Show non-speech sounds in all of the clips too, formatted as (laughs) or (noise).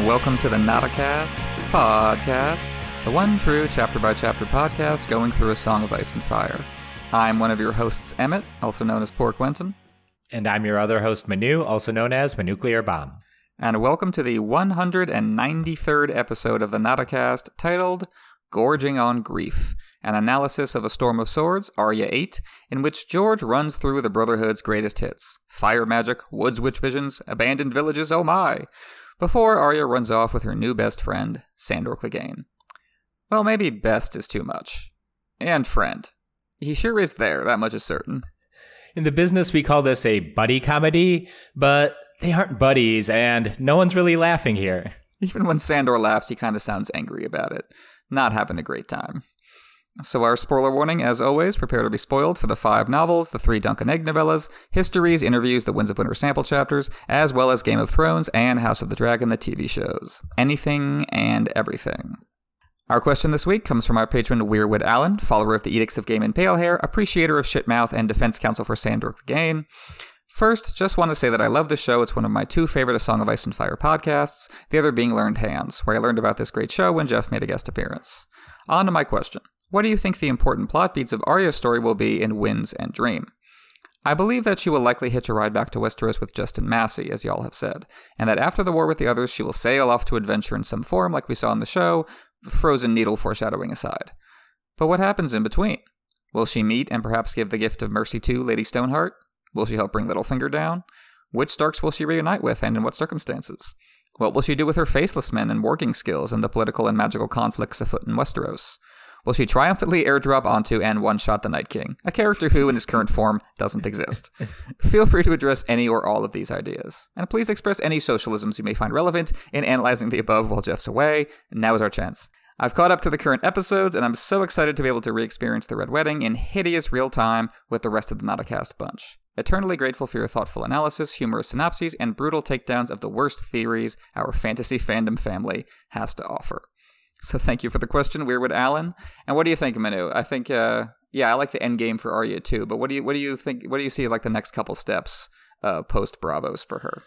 And welcome to the Notacast podcast, the one true chapter by chapter podcast going through a song of ice and fire. I'm one of your hosts, Emmett, also known as Poor Quentyn. And I'm your other host, Manu, also known as Manuclear Bomb. And welcome to the 193rd episode of the Notacast titled Gorging on Grief, an analysis of A Storm of Swords, Arya 8, in which George runs through the Brotherhood's greatest hits Fire Magic, Woods Witch Visions, Abandoned Villages, oh my! Before Arya runs off with her new best friend, Sandor Clegane. Well, maybe best is too much. And friend. He sure is there, that much is certain. In the business, we call this a buddy comedy, but they aren't buddies, and no one's really laughing here. Even when Sandor laughs, he kind of sounds angry about it. Not having a great time. So, our spoiler warning, as always, prepare to be spoiled for the five novels, the three Dunk and Egg novellas, histories, interviews, the Winds of Winter sample chapters, as well as Game of Thrones and House of the Dragon, the TV shows. Anything and everything. Our question this week comes from our patron Weirwood Allen, follower of the Edicts of Game and Pale Hair, appreciator of Shitmouth, and defense counsel for Sandor Clegane. First, just want to say that I love the show. It's one of my two favorite A Song of Ice and Fire podcasts, the other being Learned Hands, where I learned about this great show when Jeff made a guest appearance. On to my question. What do you think the important plot beats of Arya's story will be in Winds and Dream? I believe that she will likely hitch a ride back to Westeros with Justin Massey, as y'all have said, and that after the war with the others, she will sail off to adventure in some form like we saw in the show, frozen needle foreshadowing aside. But what happens in between? Will she meet and perhaps give the gift of mercy to Lady Stoneheart? Will she help bring Littlefinger down? Which Starks will she reunite with and in what circumstances? What will she do with her faceless men and warging skills and the political and magical conflicts afoot in Westeros? Will she triumphantly airdrop onto and one shot the Night King, a character who, in his current form, doesn't exist? (laughs) Feel free to address any or all of these ideas. And please express any socialisms you may find relevant in analyzing the above while Jeff's away. Now is our chance. I've caught up to the current episodes, and I'm so excited to be able to re experience the Red Wedding in hideous real time with the rest of the Notacast bunch. Eternally grateful for your thoughtful analysis, humorous synopses, and brutal takedowns of the worst theories our fantasy fandom family has to offer. So thank you for the question, Weirwood Allen. And what do you think, Manu? I think, uh, yeah, I like the end game for Arya too. But what do you what do you think? What do you see as like the next couple steps uh, post Braavos for her?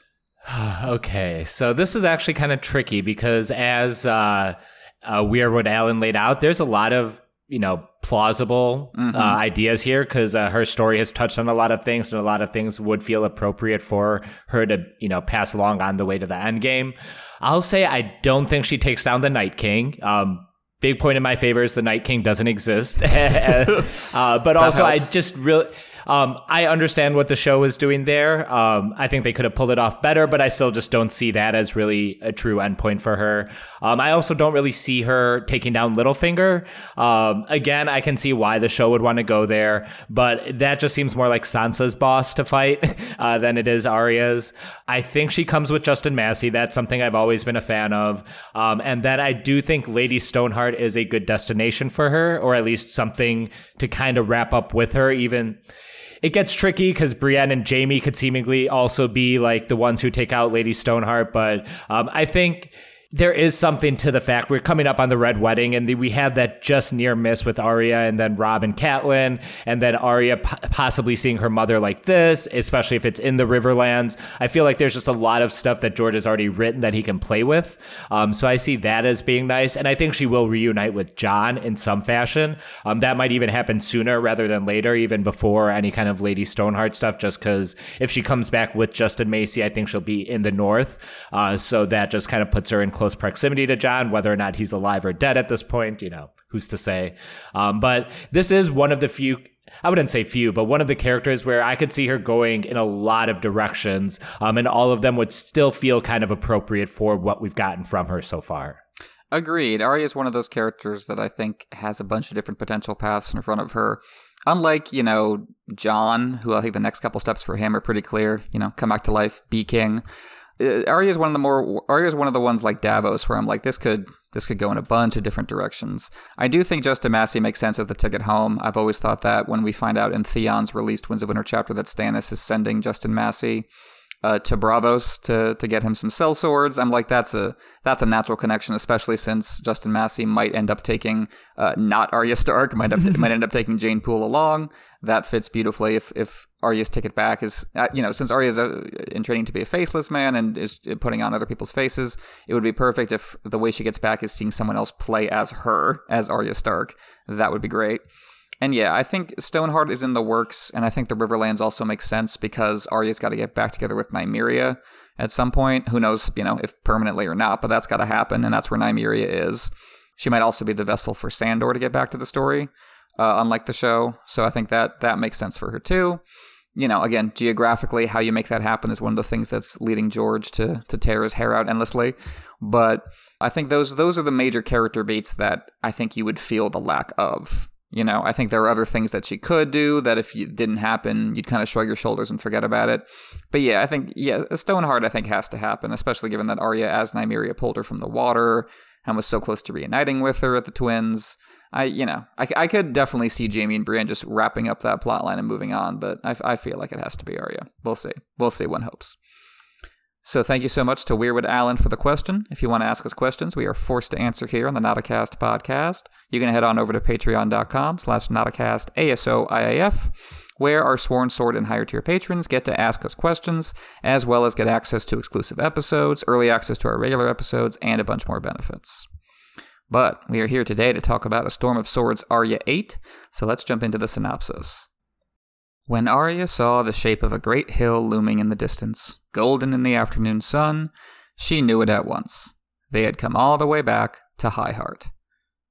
(sighs) okay, so this is actually kind of tricky because as uh, uh, Weirwood Allen laid out, there's a lot of you know plausible mm-hmm. uh, ideas here because uh, her story has touched on a lot of things and a lot of things would feel appropriate for her to you know pass along on the way to the end game i'll say i don't think she takes down the night king. Um, big point in my favor is the night king doesn't exist. (laughs) (laughs) Uh, but also i just really um, I understand what the show is doing there. Um, I think they could have pulled it off better, but I still just don't see that as really a true endpoint for her. Um, I also don't really see her taking down Littlefinger. Um, again, I can see why the show would want to go there, but that just seems more like Sansa's boss to fight (laughs) uh, than it is Arya's. I think she comes with Justin Massey. That's something I've always been a fan of. Um, and that I do think Lady Stoneheart is a good destination for her, or at least something to kind of wrap up with her, even it gets tricky because Brienne and Jaime could seemingly also be like the ones who take out Lady Stoneheart. But um, I think there is something to the fact we're coming up on the red wedding and we have that just near miss with Arya and then Robb and Catelyn and then Arya p- possibly seeing her mother like this, especially if it's in the Riverlands. I feel like there's just a lot of stuff that George has already written that he can play with. Um, so I see that as being nice. And I think she will reunite with Jon in some fashion. Um, that might even happen sooner rather than later, even before any kind of Lady Stoneheart stuff, just because if she comes back with Justin Massey, I think she'll be in the North. Uh, so that just kind of puts her in close close proximity to Jon, whether or not he's alive or dead at this point, you know, who's to say? Um, but this is one of the few I wouldn't say few, but one of the characters where I could see her going in a lot of directions, um, and all of them would still feel kind of appropriate for what we've gotten from her so far. Agreed. Arya is one of those characters that I think has a bunch of different potential paths in front of her. Unlike, you know, Jon, who I think the next couple steps for him are pretty clear, you know, come back to life, be king. Uh, Arya is one of the more Arya is one of the ones like Davos where I'm like this could this could go in a bunch of different directions. I do think Justin Massey makes sense as the ticket home. I've always thought that when we find out in Theon's released Winds of Winter chapter that Stannis is sending Justin Massey, uh, to Braavos to to get him some sellswords. I'm like, that's a that's a natural connection, especially since Justin Massey might end up taking uh, not Arya Stark, might up, (laughs) might end up taking Jeyne Poole along. That fits beautifully. If if Arya's ticket back is, uh, you know, since Arya's uh, in training to be a faceless man and is putting on other people's faces, it would be perfect if the way she gets back is seeing someone else play as her, as Arya Stark. That would be great. And yeah, I think Stoneheart is in the works, and I think the Riverlands also makes sense because Arya's got to get back together with Nymeria at some point. Who knows, you know, if permanently or not, but that's got to happen, and that's where Nymeria is. She might also be the vessel for Sandor to get back to the story, uh, unlike the show. So I think that that makes sense for her too. You know, again, geographically, how you make that happen is one of the things that's leading George to to tear his hair out endlessly. But I think those those are the major character beats that I think you would feel the lack of you know, I think there are other things that she could do that if it didn't happen, you'd kind of shrug your shoulders and forget about it. But yeah, I think, yeah, a Stoneheart I think has to happen, especially given that Arya as Nymeria pulled her from the water and was so close to reuniting with her at the twins. I, you know, I, I could definitely see Jaime and Brienne just wrapping up that plotline and moving on, but I, I feel like it has to be Arya. We'll see. We'll see. One hopes. So thank you so much to Weirwood Allen for the question. If you want to ask us questions, we are forced to answer here on the Notacast podcast. You can head on over to patreon.com slash Notacast ASOIAF, where our sworn sword and higher tier patrons get to ask us questions, as well as get access to exclusive episodes, early access to our regular episodes, and a bunch more benefits. But we are here today to talk about A Storm of Swords Arya 8, so let's jump into the synopsis. When Arya saw the shape of a great hill looming in the distance, golden in the afternoon sun, she knew it at once. They had come all the way back to High Heart.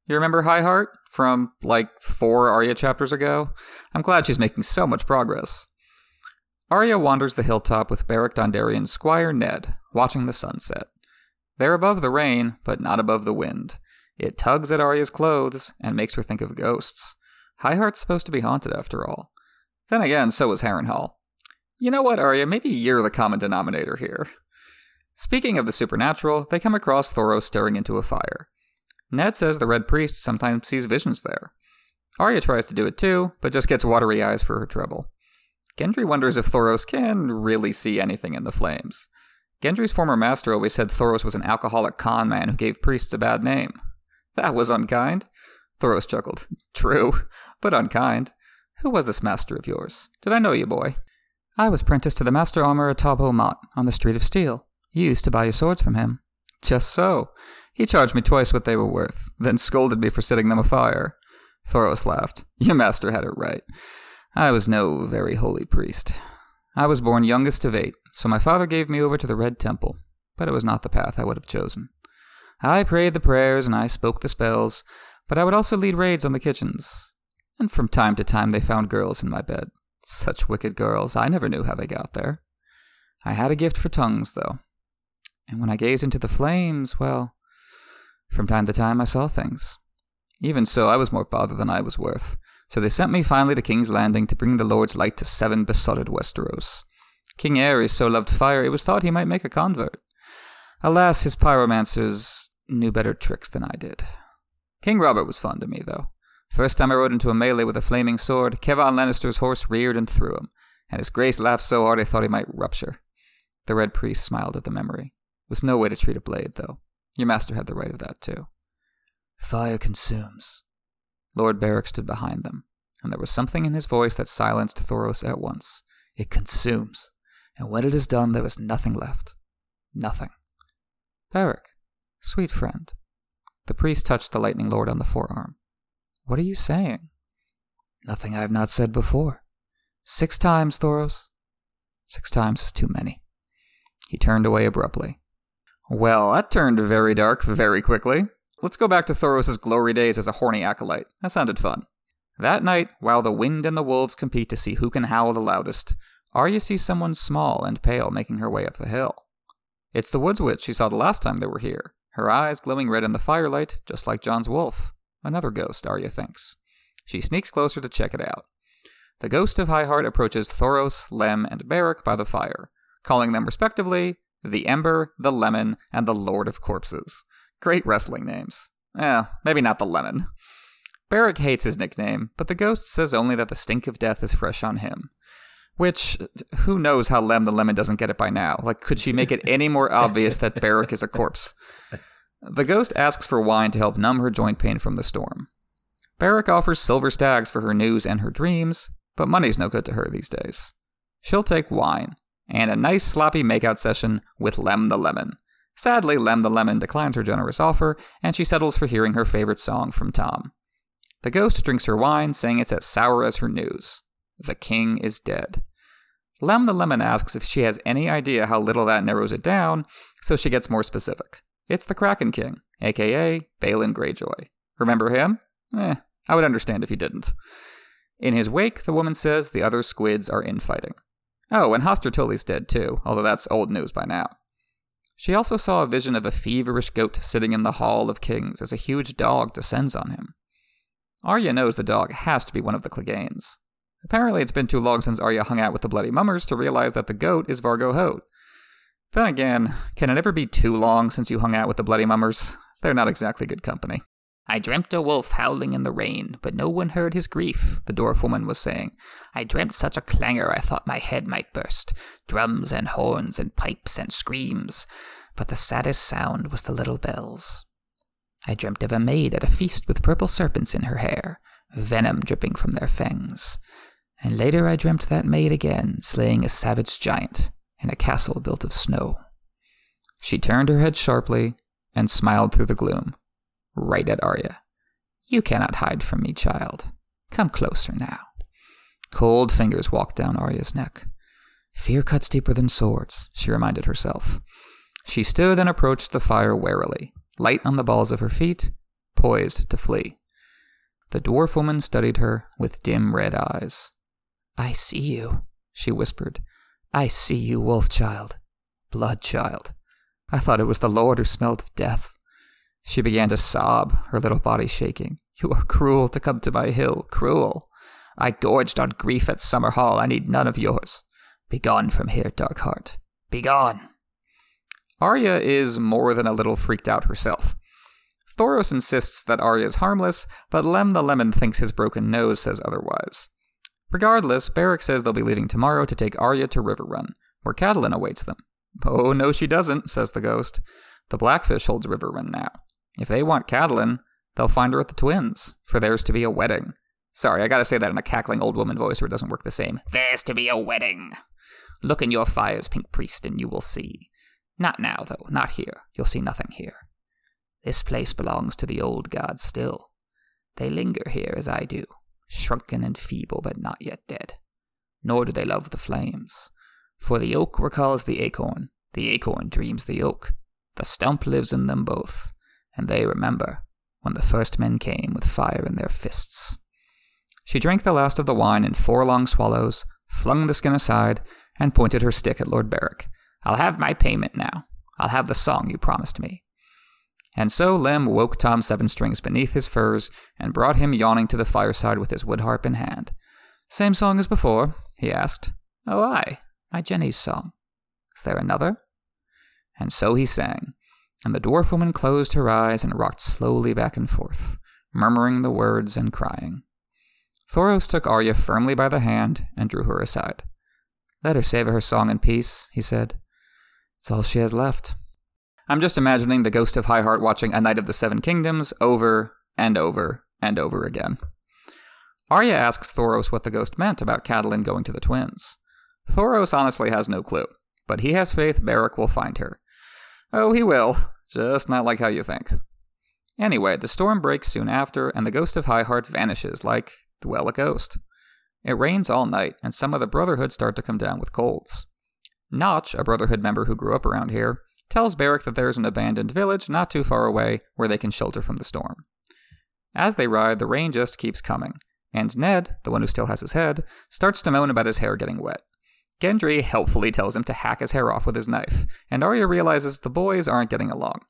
You remember High Heart from like four Arya chapters ago? I'm glad she's making so much progress. Arya wanders the hilltop with Beric Dondarrion's squire Ned, watching the sunset. They're above the rain, but not above the wind. It tugs at Arya's clothes and makes her think of ghosts. High Heart's supposed to be haunted after all. Then again, so was Harrenhal. You know what, Arya? Maybe you're the common denominator here. Speaking of the supernatural, they come across Thoros staring into a fire. Ned says the Red Priest sometimes sees visions there. Arya tries to do it too, but just gets watery eyes for her trouble. Gendry wonders if Thoros can really see anything in the flames. Gendry's former master always said Thoros was an alcoholic con man who gave priests a bad name. That was unkind. Thoros chuckled. (laughs) True, but unkind. Who was this master of yours? Did I know you, boy? I was prenticed to the master armorer Tobho Mott on the Street of Steel. You used to buy your swords from him. Just so. He charged me twice what they were worth, then scolded me for setting them afire. Thoros laughed. Your master had it right. I was no very holy priest. I was born youngest of eight, so my father gave me over to the Red Temple, but it was not the path I would have chosen. I prayed the prayers and I spoke the spells, but I would also lead raids on the kitchens and from time to time they found girls in my bed. Such wicked girls, I never knew how they got there. I had a gift for tongues, though. And when I gazed into the flames, well, from time to time I saw things. Even so, I was more bother than I was worth. So they sent me finally to King's Landing to bring the Lord's light to seven besotted Westeros. King Aerys so loved fire it was thought he might make a convert. Alas, his pyromancers knew better tricks than I did. King Robert was fond of me, though. First time I rode into a melee with a flaming sword, Kevan Lannister's horse reared and threw him, and his grace laughed so hard I thought he might rupture. The Red Priest smiled at the memory. Was no way to treat a blade, though. Your master had the right of that, too. Fire consumes. Lord Beric stood behind them, and there was something in his voice that silenced Thoros at once. It consumes, and when it is done, there is nothing left. Nothing. Beric, sweet friend. The priest touched the Lightning Lord on the forearm. What are you saying? Nothing I have not said before. Six times, Thoros. Six times is too many. He turned away abruptly. Well, that turned very dark very quickly. Let's go back to Thoros' glory days as a horny acolyte. That sounded fun. That night, while the wind and the wolves compete to see who can howl the loudest, Arya sees someone small and pale making her way up the hill. It's the woods witch she saw the last time they were here, her eyes glowing red in the firelight, just like Jon's wolf. Another ghost, Arya thinks. She sneaks closer to check it out. The ghost of High Heart approaches Thoros, Lem, and Beric by the fire, calling them respectively the Ember, the Lemon, and the Lord of Corpses. Great wrestling names. Eh, maybe not the Lemon. Beric hates his nickname, but the ghost says only that the stink of death is fresh on him. Which, who knows how Lem the Lemon doesn't get it by now? Like, could she make it any more obvious that Beric is a corpse? The ghost asks for wine to help numb her joint pain from the storm. Beric offers silver stags for her news and her dreams, but money's no good to her these days. She'll take wine, and a nice sloppy makeout session with Lem the Lemon. Sadly, Lem the Lemon declines her generous offer, and she settles for hearing her favorite song from Tom. The ghost drinks her wine, saying it's as sour as her news. The king is dead. Lem the Lemon asks if she has any idea how little that narrows it down, so she gets more specific. It's the Kraken King, aka Balon Greyjoy. Remember him? Eh, I would understand if you didn't. In his wake, the woman says the other squids are infighting. Oh, and Hoster Tully's dead too, although that's old news by now. She also saw a vision of a feverish goat sitting in the Hall of Kings as a huge dog descends on him. Arya knows the dog has to be one of the Cleganes. Apparently, it's been too long since Arya hung out with the Bloody Mummers to realize that the goat is Vargo Hoat. Then again, can it ever be too long since you hung out with the Bloody Mummers? They're not exactly good company. I dreamt a wolf howling in the rain, but no one heard his grief, the dwarf woman was saying. I dreamt such a clangor I thought my head might burst. Drums and horns and pipes and screams. But the saddest sound was the little bells. I dreamt of a maid at a feast with purple serpents in her hair, venom dripping from their fangs. And later I dreamt that maid again, slaying a savage giant in a castle built of snow. She turned her head sharply and smiled through the gloom, right at Arya. You cannot hide from me, child. Come closer now. Cold fingers walked down Arya's neck. Fear cuts deeper than swords, she reminded herself. She stood and approached the fire warily, light on the balls of her feet, poised to flee. The dwarf woman studied her with dim red eyes. I see you, she whispered. I see you, wolf child. Blood child. I thought it was the Lord who smelled of death. She began to sob, her little body shaking. You are cruel to come to my hill, cruel. I gorged on grief at Summerhall. I need none of yours. Begone from here, dark heart. Begone. Arya is more than a little freaked out herself. Thoros insists that Arya is harmless, but Lem the Lemon thinks his broken nose says otherwise. Regardless, Beric says they'll be leaving tomorrow to take Arya to Riverrun, where Catelyn awaits them. Oh, no, she doesn't, says the ghost. The Blackfish holds Riverrun now. If they want Catelyn, they'll find her at the Twins, for there's to be a wedding. Sorry, I gotta say that in a cackling old woman voice or it doesn't work the same. There's to be a wedding. Look in your fires, Pink Priest, and you will see. Not now, though, not here. You'll see nothing here. This place belongs to the old gods still. They linger here as I do, shrunken and feeble, but not yet dead. Nor do they love the flames. For the oak recalls the acorn, the acorn dreams the oak. The stump lives in them both, and they remember when the first men came with fire in their fists. She drank the last of the wine in four long swallows, flung the skin aside, and pointed her stick at Lord Beric. I'll have my payment now. I'll have the song you promised me. And so Lem woke Tom Seven Strings beneath his furs and brought him yawning to the fireside with his wood harp in hand. Same song as before? he asked. Oh, aye, my Jenny's song. Is there another? And so he sang, and the dwarf woman closed her eyes and rocked slowly back and forth, murmuring the words and crying. Thoros took Arya firmly by the hand and drew her aside. Let her savor her song in peace, he said. It's all she has left. I'm just imagining the ghost of High Heart watching A Knight of the Seven Kingdoms over and over and over again. Arya asks Thoros what the ghost meant about Catelyn going to the twins. Thoros honestly has no clue, but he has faith Beric will find her. Oh, he will, just not like how you think. Anyway, the storm breaks soon after, and the ghost of High Heart vanishes like, well, a ghost. It rains all night, and some of the Brotherhood start to come down with colds. Notch, a Brotherhood member who grew up around here, tells Beric that there's an abandoned village not too far away where they can shelter from the storm. As they ride, the rain just keeps coming, and Ned, the one who still has his head, starts to moan about his hair getting wet. Gendry helpfully tells him to hack his hair off with his knife, and Arya realizes the boys aren't getting along.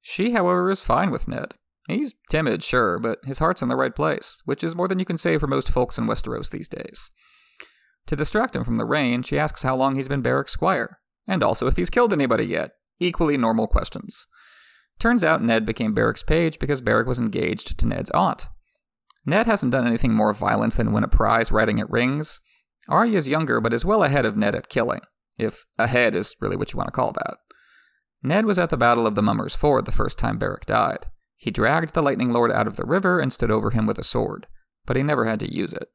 She, however, is fine with Ned. He's timid, sure, but his heart's in the right place, which is more than you can say for most folks in Westeros these days. To distract him from the rain, she asks how long he's been Beric's squire, and also if he's killed anybody yet. Equally normal questions. Turns out Ned became Beric's page because Beric was engaged to Ned's aunt. Ned hasn't done anything more violent than win a prize riding at rings. Arya is younger, but is well ahead of Ned at killing, if ahead is really what you want to call that. Ned was at the Battle of the Mummers Ford the first time Beric died. He dragged the Lightning Lord out of the river and stood over him with a sword, but he never had to use it.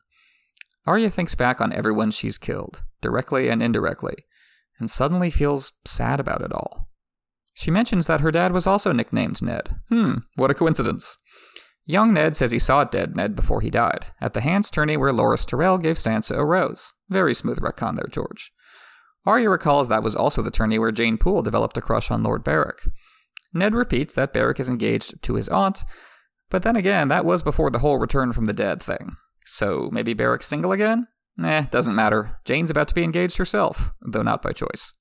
Arya thinks back on everyone she's killed, directly and indirectly, and suddenly feels sad about it all. She mentions that her dad was also nicknamed Ned. Hmm, what a coincidence. Young Ned says he saw dead Ned before he died, at the hands tourney where Loras Tyrell gave Sansa a rose. Very smooth retcon there, George. Arya recalls that was also the tourney where Jeyne Poole developed a crush on Lord Beric. Ned repeats that Beric is engaged to his aunt, but then again, that was before the whole return from the dead thing. So maybe Beric's single again? Eh, doesn't matter. Jane's about to be engaged herself, though not by choice.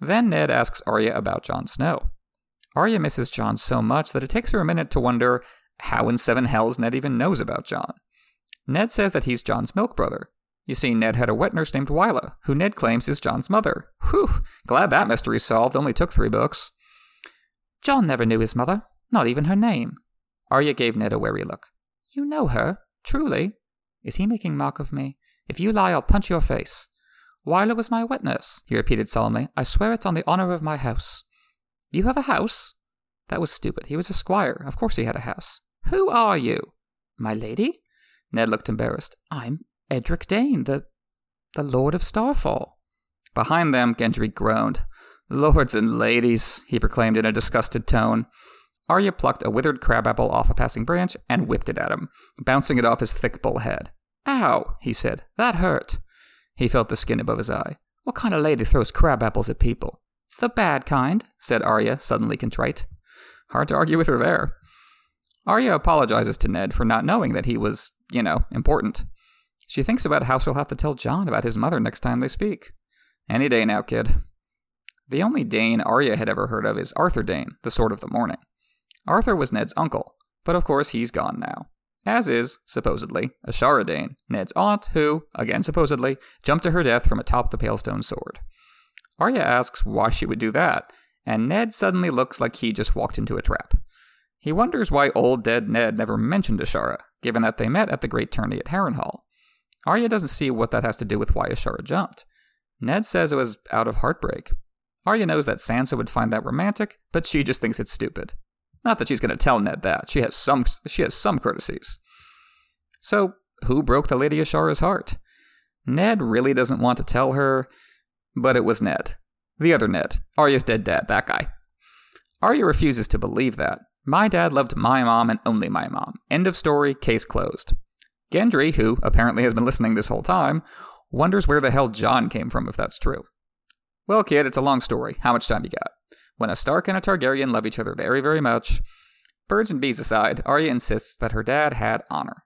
Then Ned asks Arya about Jon Snow. Arya misses Jon so much that it takes her a minute to wonder how in seven hells Ned even knows about Jon. Ned says that he's Jon's milk brother. You see, Ned had a wet nurse named Wylla, who Ned claims is Jon's mother. Whew, glad that mystery's solved, only took three books. Jon never knew his mother, not even her name. Arya gave Ned a wary look. You know her, truly? Is he making mock of me? If you lie, I'll punch your face. Wylla was my witness, he repeated solemnly. I swear it on the honor of my house. You have a house? That was stupid. He was a squire. Of course he had a house. Who are you? My lady? Ned looked embarrassed. I'm Edric Dayne, the the Lord of Starfall. Behind them, Gendry groaned. Lords and ladies, he proclaimed in a disgusted tone. Arya plucked a withered crabapple off a passing branch and whipped it at him, bouncing it off his thick bull head. Ow, he said. That hurt. He felt the skin above his eye. What kind of lady throws crab apples at people? The bad kind, said Arya, suddenly contrite. Hard to argue with her there. Arya apologizes to Ned for not knowing that he was, you know, important. She thinks about how she'll have to tell Jon about his mother next time they speak. Any day now, kid. The only Dayne Arya had ever heard of is Arthur Dayne, the Sword of the Morning. Arthur was Ned's uncle, but of course he's gone now. As is, supposedly, Ashara Dayne, Ned's aunt, who, again supposedly, jumped to her death from atop the Palestone sword. Arya asks why she would do that, and Ned suddenly looks like he just walked into a trap. He wonders why old dead Ned never mentioned Ashara, given that they met at the great tourney at Harrenhal. Arya doesn't see what that has to do with why Ashara jumped. Ned says it was out of heartbreak. Arya knows that Sansa would find that romantic, but she just thinks it's stupid. Not that she's going to tell Ned that. She has some she has some courtesies. So, who broke the Lady Ashara's heart? Ned really doesn't want to tell her, but it was Ned. The other Ned. Arya's dead dad, that guy. Arya refuses to believe that. My dad loved my mom and only my mom. End of story, case closed. Gendry, who apparently has been listening this whole time, wonders where the hell Jon came from if that's true. Well, kid, it's a long story. How much time you got? When a Stark and a Targaryen love each other very, very much. Birds and bees aside, Arya insists that her dad had honor.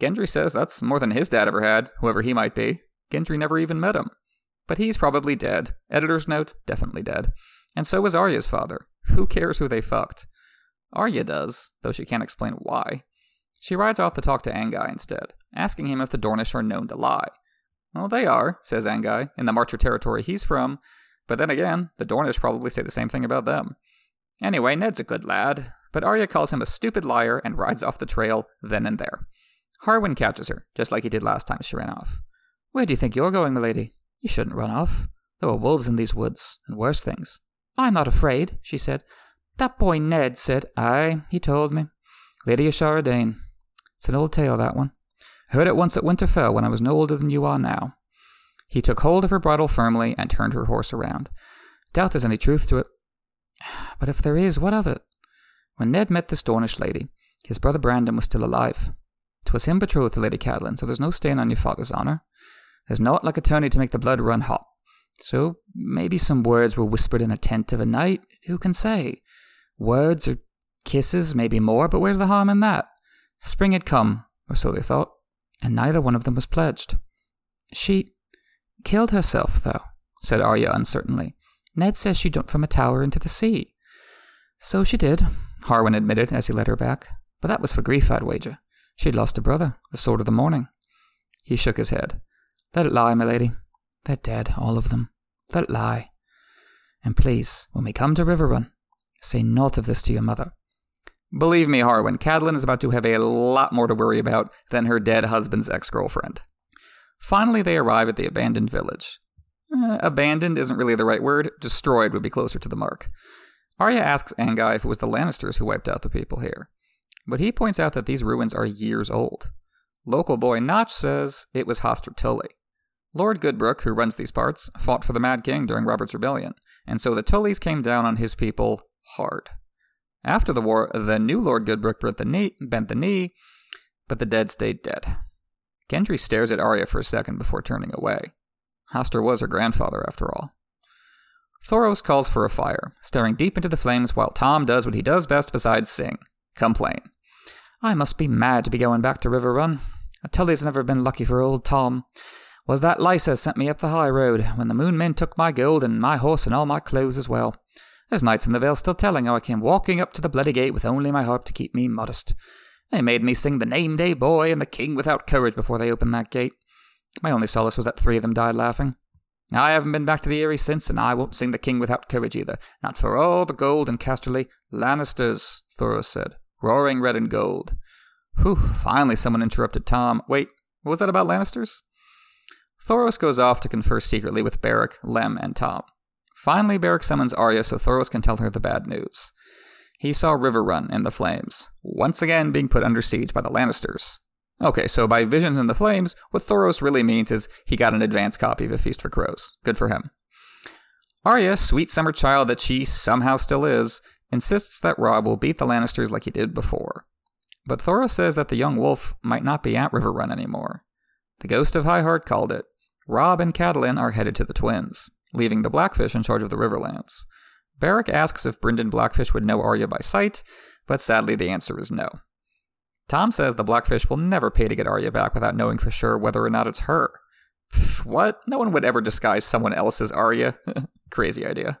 Gendry says that's more than his dad ever had, whoever he might be. Gendry never even met him. But he's probably dead. Editor's note, definitely dead. And so was Arya's father. Who cares who they fucked? Arya does, though she can't explain why. She rides off to talk to Anguy instead, asking him if the Dornish are known to lie. Well, they are, says Anguy, in the Marcher territory he's from, but then again, the Dornish probably say the same thing about them. Anyway, Ned's a good lad, but Arya calls him a stupid liar and rides off the trail then and there. Harwin catches her, just like he did last time she ran off. Where do you think you're going, milady? You shouldn't run off. There are wolves in these woods, and worse things. I'm not afraid, she said. That boy Ned said, Aye, he told me. Lady Ashara Dayne. It's an old tale, that one. I heard it once at Winterfell when I was no older than you are now. He took hold of her bridle firmly and turned her horse around. Doubt there's any truth to it. (sighs) But if there is, what of it? When Ned met this Dornish lady, his brother Brandon was still alive. 'Twas him betrothed to Lady Catelyn, so there's no stain on your father's honor. There's naught like a tourney to make the blood run hot. So maybe some words were whispered in a tent of a night. Who can say? Words or kisses, maybe more, but where's the harm in that? Spring had come, or so they thought, and neither one of them was pledged. She killed herself, though, said Arya uncertainly. Ned says she jumped from a tower into the sea. So she did, Harwin admitted as he led her back. But that was for grief, I'd wager. She'd lost a brother, the sword of the morning. He shook his head. Let it lie, my lady. They're dead, all of them. Let it lie. And please, when we come to Riverrun, say naught of this to your mother. Believe me, Harwin, Catelyn is about to have a lot more to worry about than her dead husband's ex girlfriend. Finally, they arrive at the abandoned village. Eh, abandoned isn't really the right word, destroyed would be closer to the mark. Arya asks Anguy if it was the Lannisters who wiped out the people here, but he points out that these ruins are years old. Local boy Notch says it was Hoster Tully. Lord Goodbrook, who runs these parts, fought for the Mad King during Robert's Rebellion, and so the Tullys came down on his people hard. After the war, the new Lord Goodbrook bent the knee, bent the knee but the dead stayed dead. Gendry stares at Arya for a second before turning away. Hoster was her grandfather, after all. Thoros calls for a fire, staring deep into the flames while Tom does what he does best besides sing complain. I must be mad to be going back to Riverrun. Tully's never been lucky for old Tom. Was that Lysa sent me up the high road when the moon men took my gold and my horse and all my clothes as well. There's knights in the vale still telling how I came walking up to the bloody gate with only my harp to keep me modest. They made me sing the name day boy and the king without courage before they opened that gate. My only solace was that three of them died laughing. I haven't been back to the Eyrie since, and I won't sing the king without courage either. Not for all the gold and Casterly Lannisters, Thoros said, roaring red and gold. Whew, finally someone interrupted Tom. Wait, what was that about Lannisters? Thoros goes off to confer secretly with Beric, Lem, and Tom. Finally, Beric summons Arya so Thoros can tell her the bad news he saw Riverrun in the flames, once again being put under siege by the Lannisters. Okay, so by visions in the flames, what Thoros really means is he got an advance copy of A Feast for Crows. Good for him. Arya, sweet summer child that she somehow still is, insists that Robb will beat the Lannisters like he did before. But Thoros says that the young wolf might not be at Riverrun anymore. The ghost of High Heart called it. Robb and Catelyn are headed to the Twins, leaving the Blackfish in charge of the Riverlands. Beric asks if Brynden Blackfish would know Arya by sight, but sadly the answer is no. Tom says the Blackfish will never pay to get Arya back without knowing for sure whether or not it's her. what? No one would ever disguise someone else's Arya. (laughs) Crazy idea.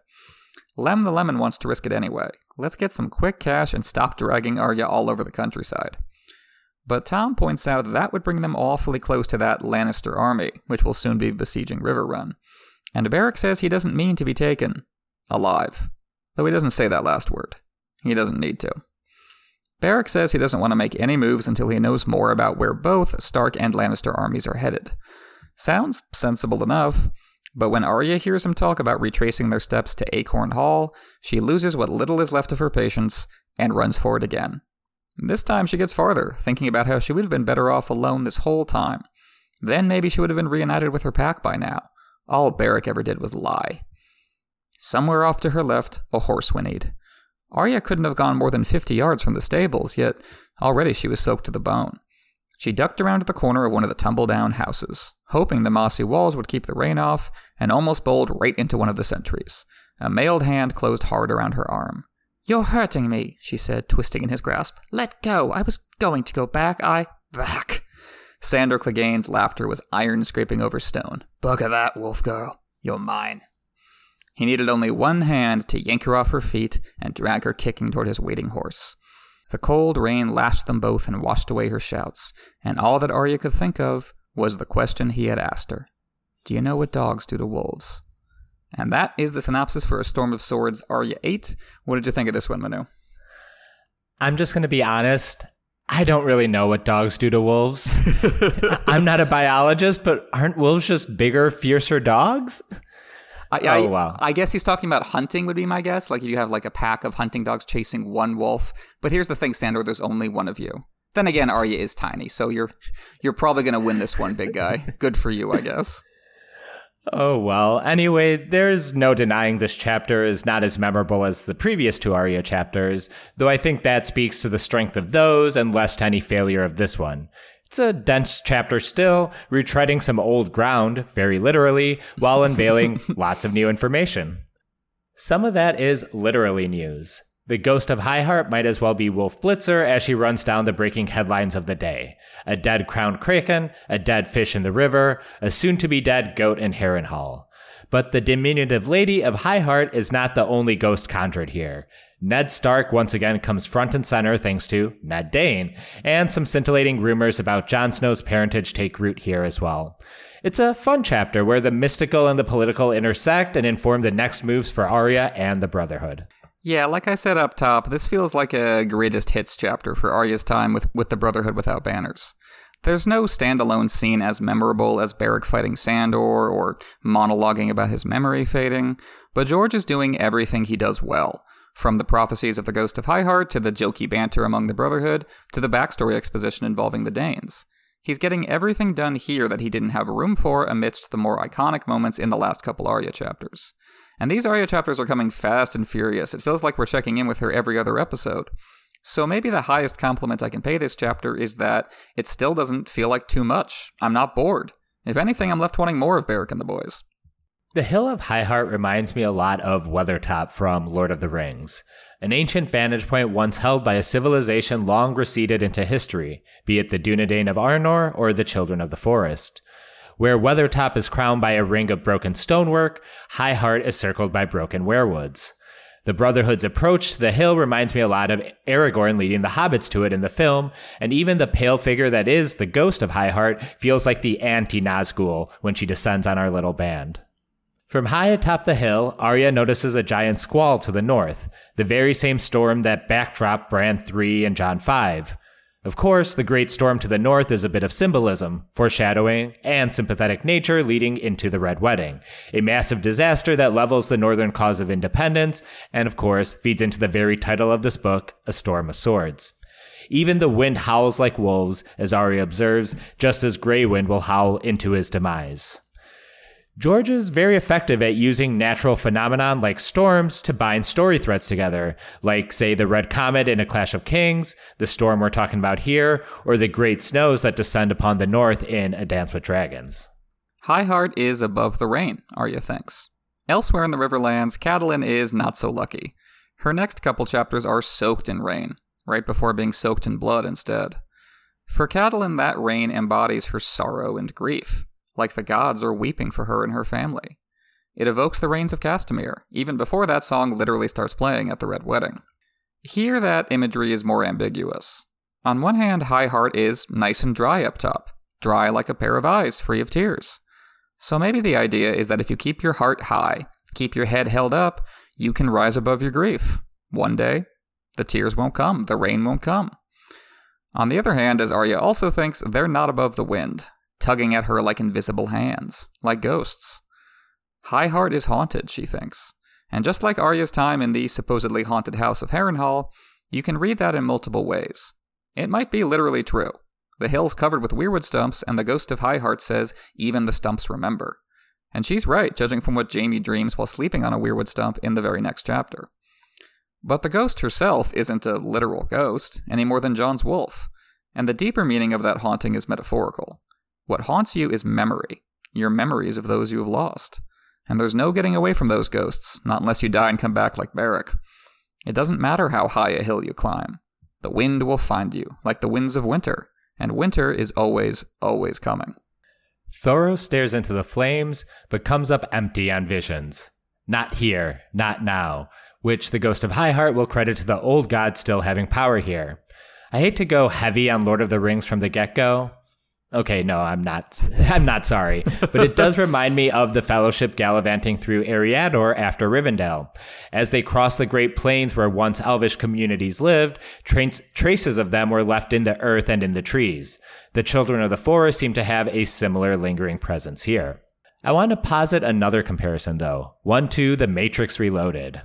Lem the Lemon wants to risk it anyway. Let's get some quick cash and stop dragging Arya all over the countryside. But Tom points out that would bring them awfully close to that Lannister army, which will soon be besieging Riverrun. And Beric says he doesn't mean to be taken, alive. Though he doesn't say that last word. He doesn't need to. Beric says he doesn't want to make any moves until he knows more about where both Stark and Lannister armies are headed. Sounds sensible enough, but when Arya hears him talk about retracing their steps to Acorn Hall, she loses what little is left of her patience and runs forward again. This time she gets farther, thinking about how she would have been better off alone this whole time. Then maybe she would have been reunited with her pack by now. All Beric ever did was lie. Somewhere off to her left, a horse whinnied. Arya couldn't have gone more than fifty yards from the stables, yet already she was soaked to the bone. She ducked around the corner of one of the tumble down houses, hoping the mossy walls would keep the rain off, and almost bowled right into one of the sentries. A mailed hand closed hard around her arm. You're hurting me, she said, twisting in his grasp. Let go. I was going to go back. I. Back. Sandor Clegane's laughter was iron scraping over stone. Bugger that, wolf girl. You're mine. He needed only one hand to yank her off her feet and drag her kicking toward his waiting horse. The cold rain lashed them both and washed away her shouts, and all that Arya could think of was the question he had asked her Do you know what dogs do to wolves? And that is the synopsis for A Storm of Swords Arya 8. What did you think of this one, Manu? I'm just going to be honest. I don't really know what dogs do to wolves. (laughs) I'm not a biologist, but aren't wolves just bigger, fiercer dogs? I, oh, I, wow. I guess he's talking about hunting would be my guess. Like if you have like a pack of hunting dogs chasing one wolf. But here's the thing, Sandor, there's only one of you. Then again, Arya is tiny, so you're you're probably gonna win this one, big guy. (laughs) Good for you, I guess. Oh well. Anyway, there's no denying this chapter is not as memorable as the previous two Arya chapters, though I think that speaks to the strength of those and less to any failure of this one. It's a dense chapter still, retreading some old ground, very literally, while unveiling (laughs) lots of new information. Some of that is literally news. The ghost of High Heart might as well be Wolf Blitzer as she runs down the breaking headlines of the day. A dead crowned kraken, a dead fish in the river, a soon to be dead goat in Harrenhal. But the diminutive lady of High Heart is not the only ghost conjured here. Ned Stark once again comes front and center thanks to Ned Dayne, and some scintillating rumors about Jon Snow's parentage take root here as well. It's a fun chapter where the mystical and the political intersect and inform the next moves for Arya and the Brotherhood. Yeah, like I said up top, this feels like a greatest hits chapter for Arya's time with, with the Brotherhood without banners. There's no standalone scene as memorable as Beric fighting Sandor or monologuing about his memory fading, but George is doing everything he does well. From the prophecies of the Ghost of High Heart to the jokey banter among the Brotherhood to the backstory exposition involving the Daynes. He's getting everything done here that he didn't have room for amidst the more iconic moments in the last couple Arya chapters. And these Arya chapters are coming fast and furious. It feels like we're checking in with her every other episode. So maybe the highest compliment I can pay this chapter is that it still doesn't feel like too much. I'm not bored. If anything, I'm left wanting more of Beric and the boys. The Hill of High Heart reminds me a lot of Weathertop from Lord of the Rings an ancient vantage point once held by a civilization long receded into history, be it the Dunedain of Arnor or the Children of the Forest. Where Weathertop is crowned by a ring of broken stonework, High Heart is circled by broken weirwoods. The Brotherhood's approach to the hill reminds me a lot of Aragorn leading the hobbits to it in the film, and even the pale figure that is the ghost of High Heart feels like the anti Nazgul when she descends on our little band. From high atop the hill, Arya notices a giant squall to the north, the very same storm that backdrop Bran 3 and Jon 5. Of course, the great storm to the north is a bit of symbolism, foreshadowing, and sympathetic nature leading into the Red Wedding, a massive disaster that levels the northern cause of independence, and of course, feeds into the very title of this book, A Storm of Swords. Even the wind howls like wolves, as Arya observes, just as Grey Wind will howl into his demise. George is very effective at using natural phenomenon like storms to bind story threads together, like, say, the Red Comet in A Clash of Kings, the storm we're talking about here, or the great snows that descend upon the north in A Dance with Dragons. High Heart is above the rain, Arya thinks. Elsewhere in the Riverlands, Catelyn is not so lucky. Her next couple chapters are soaked in rain, right before being soaked in blood instead. For Catelyn, that rain embodies her sorrow and grief like the gods are weeping for her and her family. It evokes the rains of Castamere, even before that song literally starts playing at the Red Wedding. Here, that imagery is more ambiguous. On one hand, High Heart is nice and dry up top, dry like a pair of eyes, free of tears. So maybe the idea is that if you keep your heart high, keep your head held up, you can rise above your grief. One day, the tears won't come, the rain won't come. On the other hand, as Arya also thinks, they're not above the wind, tugging at her like invisible hands, like ghosts. High Heart is haunted, she thinks. And just like Arya's time in the supposedly haunted house of Harrenhal, you can read that in multiple ways. It might be literally true. The hill's covered with weirwood stumps, and the ghost of High Heart says, even the stumps remember. And she's right, judging from what Jaime dreams while sleeping on a weirwood stump in the very next chapter. But the ghost herself isn't a literal ghost, any more than Jon's wolf, and the deeper meaning of that haunting is metaphorical. What haunts you is memory, your memories of those you have lost. And there's no getting away from those ghosts, not unless you die and come back like Beric. It doesn't matter how high a hill you climb. The wind will find you, like the winds of winter, and winter is always, always coming. Thoros stares into the flames, but comes up empty on visions. Not here, not now, which the Ghost of High Heart will credit to the old god still having power here. I hate to go heavy on Lord of the Rings from the get go, Okay, no, I'm not. (laughs) I'm not sorry, but it does remind me of the Fellowship gallivanting through Eriador after Rivendell. As they crossed the Great Plains where once Elvish communities lived, tra- traces of them were left in the earth and in the trees. The Children of the Forest seem to have a similar lingering presence here. I want to posit another comparison, though, one to The Matrix Reloaded.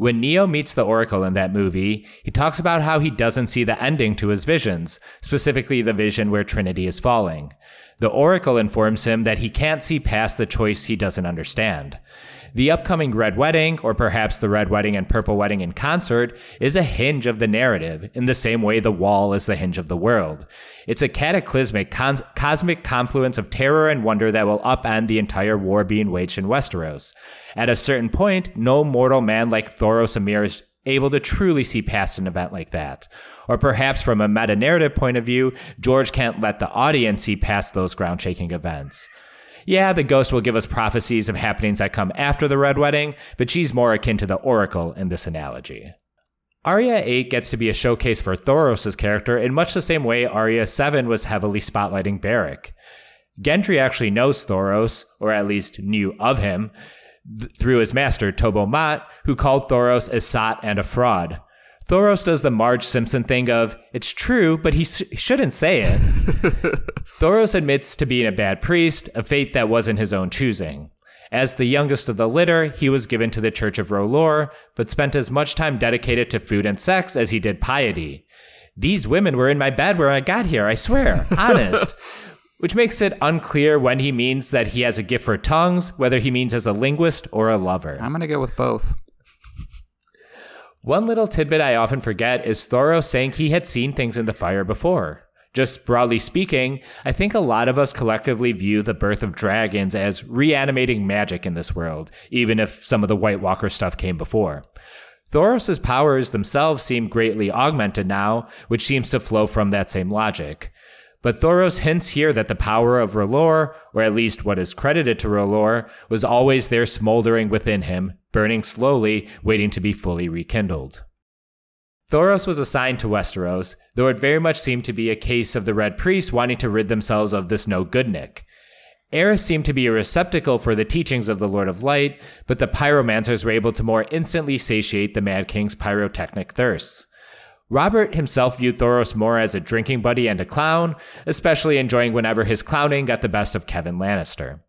When Neo meets the Oracle in that movie, he talks about how he doesn't see the ending to his visions, specifically the vision where Trinity is falling. The Oracle informs him that he can't see past the choice he doesn't understand. The upcoming Red Wedding, or perhaps the Red Wedding and Purple Wedding in concert, is a hinge of the narrative, in the same way the wall is the hinge of the world. It's a cataclysmic, cosmic confluence of terror and wonder that will upend the entire war being waged in Westeros. At a certain point, no mortal man like Thoros Myr is able to truly see past an event like that. Or perhaps from a meta narrative point of view, George can't let the audience see past those ground shaking events. Yeah, the ghost will give us prophecies of happenings that come after the Red Wedding, but she's more akin to the Oracle in this analogy. Arya 8 gets to be a showcase for Thoros' character in much the same way Arya 7 was heavily spotlighting Beric. Gendry actually knows Thoros, or at least knew of him, th- through his master, Tobho Mott, who called Thoros a sot and a fraud. Thoros does the Marge Simpson thing of, it's true, but he sh- shouldn't say it. (laughs) Thoros admits to being a bad priest, a fate that wasn't his own choosing. As the youngest of the litter, he was given to the Church of R'hllor, but spent as much time dedicated to food and sex as he did piety. These women were in my bed where I got here, I swear, (laughs) honest. Which makes it unclear when he means that he has a gift for tongues, whether he means as a linguist or a lover. I'm going to go with both. One little tidbit I often forget is Thoros saying he had seen things in the fire before. Just broadly speaking, I think a lot of us collectively view the birth of dragons as reanimating magic in this world, even if some of the White Walker stuff came before. Thoros' powers themselves seem greatly augmented now, which seems to flow from that same logic. But Thoros hints here that the power of R'hllor, or at least what is credited to R'hllor, was always there smoldering within him, burning slowly, waiting to be fully rekindled. Thoros was assigned to Westeros, though it very much seemed to be a case of the Red Priests wanting to rid themselves of this no good Nick. Aerys seemed to be a receptacle for the teachings of the Lord of Light, but the pyromancers were able to more instantly satiate the Mad King's pyrotechnic thirsts. Robert himself viewed Thoros more as a drinking buddy and a clown, especially enjoying whenever his clowning got the best of Kevan Lannister.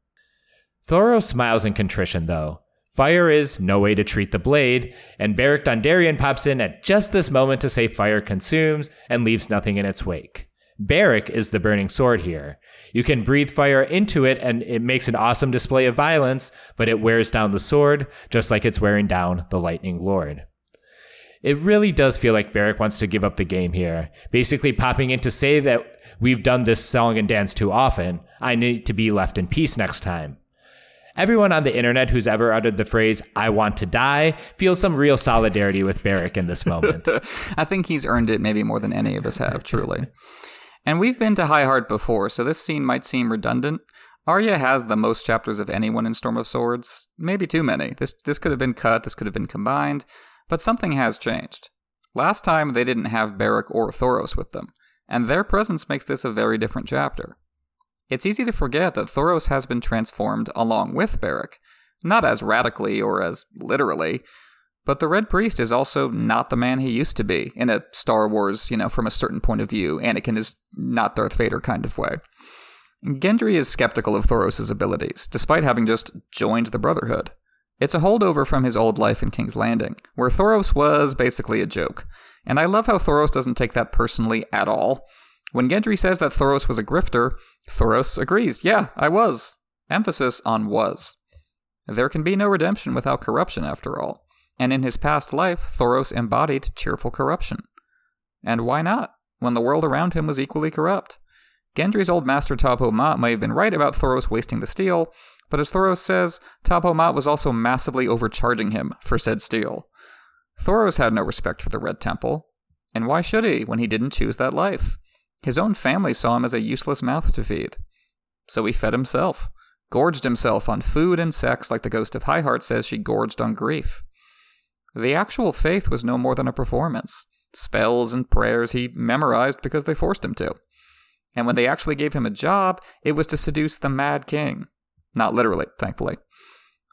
Thoros smiles in contrition, though. Fire is no way to treat the blade, and Beric Dondarrion pops in at just this moment to say fire consumes and leaves nothing in its wake. Beric is the burning sword here. You can breathe fire into it and it makes an awesome display of violence, but it wears down the sword, just like it's wearing down the Lightning Lord. It really does feel like Beric wants to give up the game here, basically popping in to say that we've done this song and dance too often. I need to be left in peace next time. Everyone on the internet who's ever uttered the phrase, I want to die, feels some real solidarity with Beric in this moment. (laughs) I think he's earned it maybe more than any of us have, truly. and we've been to High Heart before, so this scene might seem redundant. Arya has the most chapters of anyone in Storm of Swords. Maybe too many. This this could have been cut, this could have been combined. But something has changed. Last time they didn't have Beric or Thoros with them, and their presence makes this a very different chapter. It's easy to forget that Thoros has been transformed along with Beric, not as radically or as literally, but the Red Priest is also not the man he used to be in a Star Wars, you know, from a certain point of view, Anakin is not Darth Vader kind of way. Gendry is skeptical of Thoros' abilities, despite having just joined the Brotherhood. It's a holdover from his old life in King's Landing, where Thoros was basically a joke. And I love how Thoros doesn't take that personally at all. When Gendry says that Thoros was a grifter, Thoros agrees, yeah, I was. Emphasis on was. There can be no redemption without corruption, after all. And in his past life, Thoros embodied cheerful corruption. And why not, when the world around him was equally corrupt? Gendry's old master Tobho Mat may have been right about Thoros wasting the steel, but as Thoros says, Tobho Mat was also massively overcharging him for said steel. Thoros had no respect for the Red Temple, and why should he when he didn't choose that life? His own family saw him as a useless mouth to feed. So he fed himself, gorged himself on food and sex like the ghost of High Heart says she gorged on grief. The actual faith was no more than a performance. Spells and prayers he memorized because they forced him to. And when they actually gave him a job, it was to seduce the Mad King. Not literally, thankfully.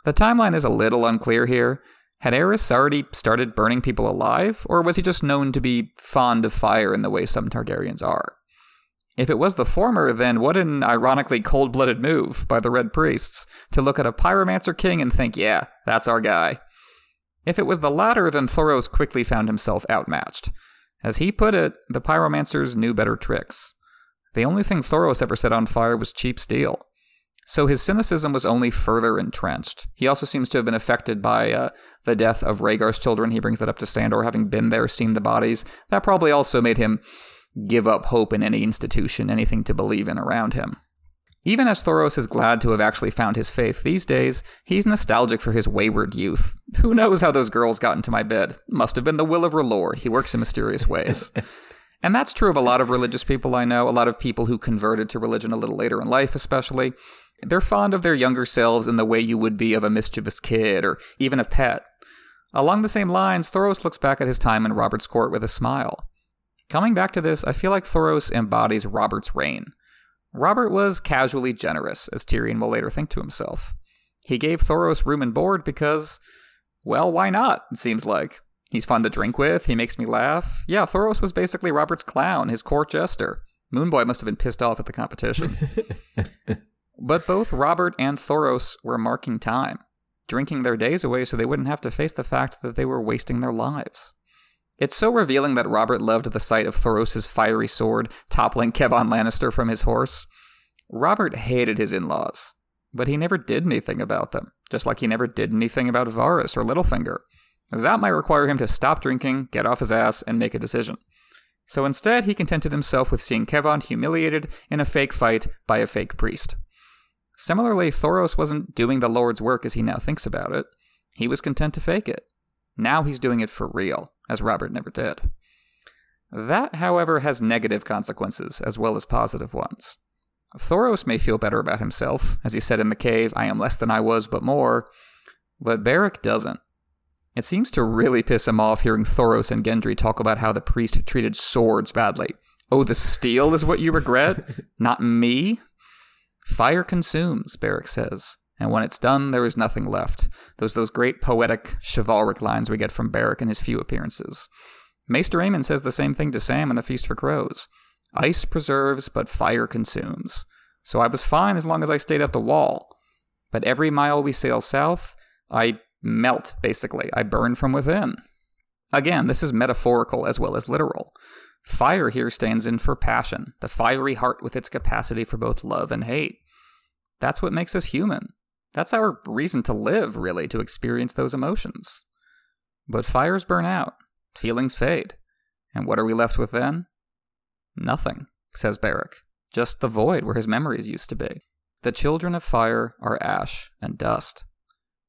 The timeline is a little unclear here. Had Aerys already started burning people alive, or was he just known to be fond of fire in the way some Targaryens are? If it was the former, then what an ironically cold blooded move by the Red Priests to look at a Pyromancer king and think, yeah, that's our guy. If it was the latter, then Thoros quickly found himself outmatched. As he put it, the Pyromancers knew better tricks. The only thing Thoros ever set on fire was cheap steel. So his cynicism was only further entrenched. He also seems to have been affected by uh, the death of Rhaegar's children. He brings that up to Sandor, having been there, seen the bodies. That probably also made him give up hope in any institution, anything to believe in around him. Even as Thoros is glad to have actually found his faith these days, he's nostalgic for his wayward youth. (laughs) Who knows how those girls got into my bed? Must have been the will of R'hllor. He works in mysterious ways. (laughs) and that's true of a lot of religious people I know, a lot of people who converted to religion a little later in life, especially. They're fond of their younger selves in the way you would be of a mischievous kid or even a pet. Along the same lines, Thoros looks back at his time in Robert's court with a smile. Coming back to this, I feel like Thoros embodies Robert's reign. Robert was casually generous, as Tyrion will later think to himself. He gave Thoros room and board because, well, why not, it seems like. He's fun to drink with. He makes me laugh. Yeah, Thoros was basically Robert's clown, his court jester. Moonboy must have been pissed off at the competition. (laughs) but both Robert and Thoros were marking time, drinking their days away so they wouldn't have to face the fact that they were wasting their lives. It's so revealing that Robert loved the sight of Thoros' fiery sword toppling Kevan Lannister from his horse. Robert hated his in laws, but he never did anything about them, just like he never did anything about Varys or Littlefinger. That might require him to stop drinking, get off his ass, and make a decision. So instead, he contented himself with seeing Kevan humiliated in a fake fight by a fake priest. Similarly, Thoros wasn't doing the Lord's work as he now thinks about it. He was content to fake it. Now he's doing it for real, as Robert never did. That, however, has negative consequences as well as positive ones. Thoros may feel better about himself, as he said in the cave, I am less than I was, but more, but Beric doesn't. It seems to really piss him off hearing Thoros and Gendry talk about how the priest treated swords badly. Oh, the steel is what you regret? Not me? Fire consumes, Beric says, and when it's done, there is nothing left. Those those great poetic, chivalric lines we get from Beric in his few appearances. Maester Aemon says the same thing to Sam in The Feast for Crows. Ice preserves, but fire consumes. So I was fine as long as I stayed at the wall. But every mile we sail south, I melt, basically. I burn from within. Again, this is metaphorical as well as literal. Fire here stands in for passion, the fiery heart with its capacity for both love and hate. That's what makes us human. That's our reason to live, really, to experience those emotions. But fires burn out, feelings fade. And what are we left with then? Nothing, says Beric. Just the void where his memories used to be. The children of fire are ash and dust.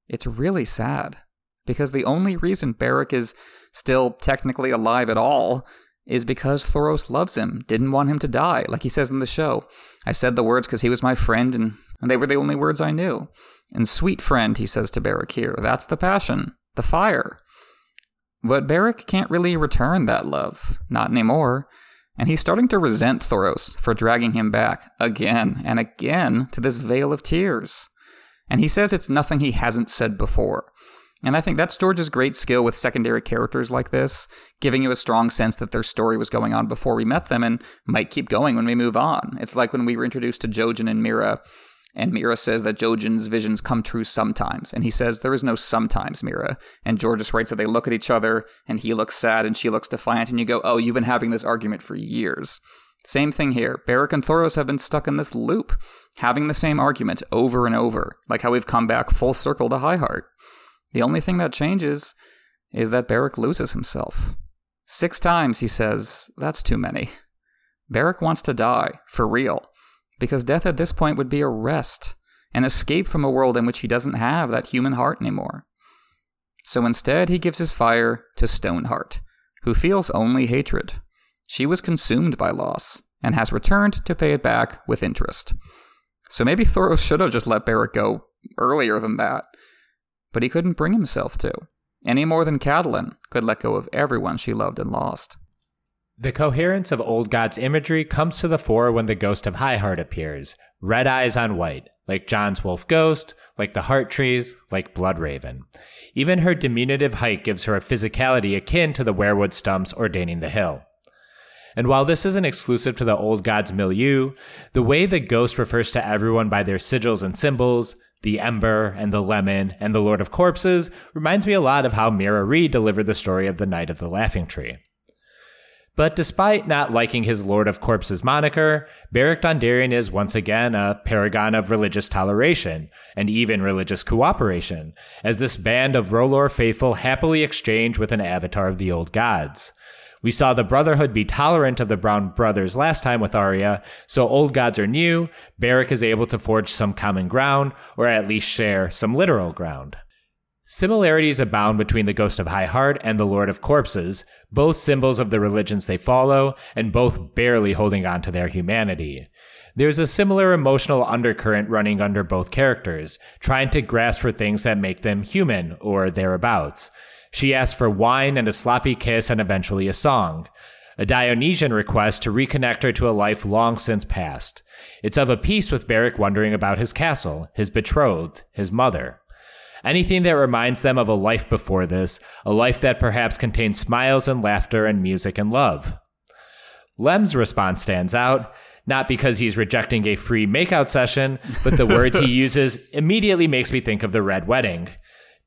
It's really sad because the only reason Beric is still technically alive at all is because Thoros loves him, didn't want him to die, like he says in the show. I said the words because he was my friend and, and they were the only words I knew. And sweet friend, he says to here, that's the passion, the fire. But Beric can't really return that love, not anymore. And he's starting to resent Thoros for dragging him back again and again to this vale of tears. And he says it's nothing he hasn't said before. And I think that's George's great skill with secondary characters like this, giving you a strong sense that their story was going on before we met them and might keep going when we move on. It's like when we were introduced to Jojen and Meera, and Meera says that Jojen's visions come true sometimes. And he says, There is no sometimes, Meera. And George just writes that they look at each other, and he looks sad, and she looks defiant, and you go, Oh, you've been having this argument for years. Same thing here. Beric and Thoros have been stuck in this loop, having the same argument over and over, like how we've come back full circle to High Heart. The only thing that changes is that Beric loses himself. Six times, he says, that's too many. Beric wants to die, for real, because death at this point would be a rest, an escape from a world in which he doesn't have that human heart anymore. So instead, he gives his fire to Stoneheart, who feels only hatred. She was consumed by loss and has returned to pay it back with interest. So maybe Thoros should have just let Beric go earlier than that. But he couldn't bring himself to, any more than Catelyn could let go of everyone she loved and lost. The coherence of Old God's imagery comes to the fore when the ghost of High Heart appears, red eyes on white, like Jon's wolf ghost, like the heart trees, like Bloodraven. Even her diminutive height gives her a physicality akin to the weirwood stumps ordaining the hill. And while this isn't exclusive to the old gods milieu, the way the ghost refers to everyone by their sigils and symbols, the Ember and the Lemon and the Lord of Corpses, reminds me a lot of how Meera Reed delivered the story of the Knight of the Laughing Tree. But despite not liking his Lord of Corpses moniker, Beric Dondarrion is once again a paragon of religious toleration, and even religious cooperation, as this band of R'hllor faithful happily exchange with an avatar of the old gods. We saw the Brotherhood be tolerant of the Brown brothers last time with Arya, so old gods are new, Beric is able to forge some common ground, or at least share some literal ground. Similarities abound between the Ghost of High Heart and the Lord of Corpses, both symbols of the religions they follow, and both barely holding on to their humanity. There's a similar emotional undercurrent running under both characters, trying to grasp for things that make them human or thereabouts. She asks for wine and a sloppy kiss and eventually a song. A Dionysian request to reconnect her to a life long since past. It's of a piece with Beric wondering about his castle, his betrothed, his mother. Anything that reminds them of a life before this, a life that perhaps contained smiles and laughter and music and love. Lem's response stands out, not because he's rejecting a free makeout session, but the words he (laughs) uses immediately makes me think of the Red Wedding.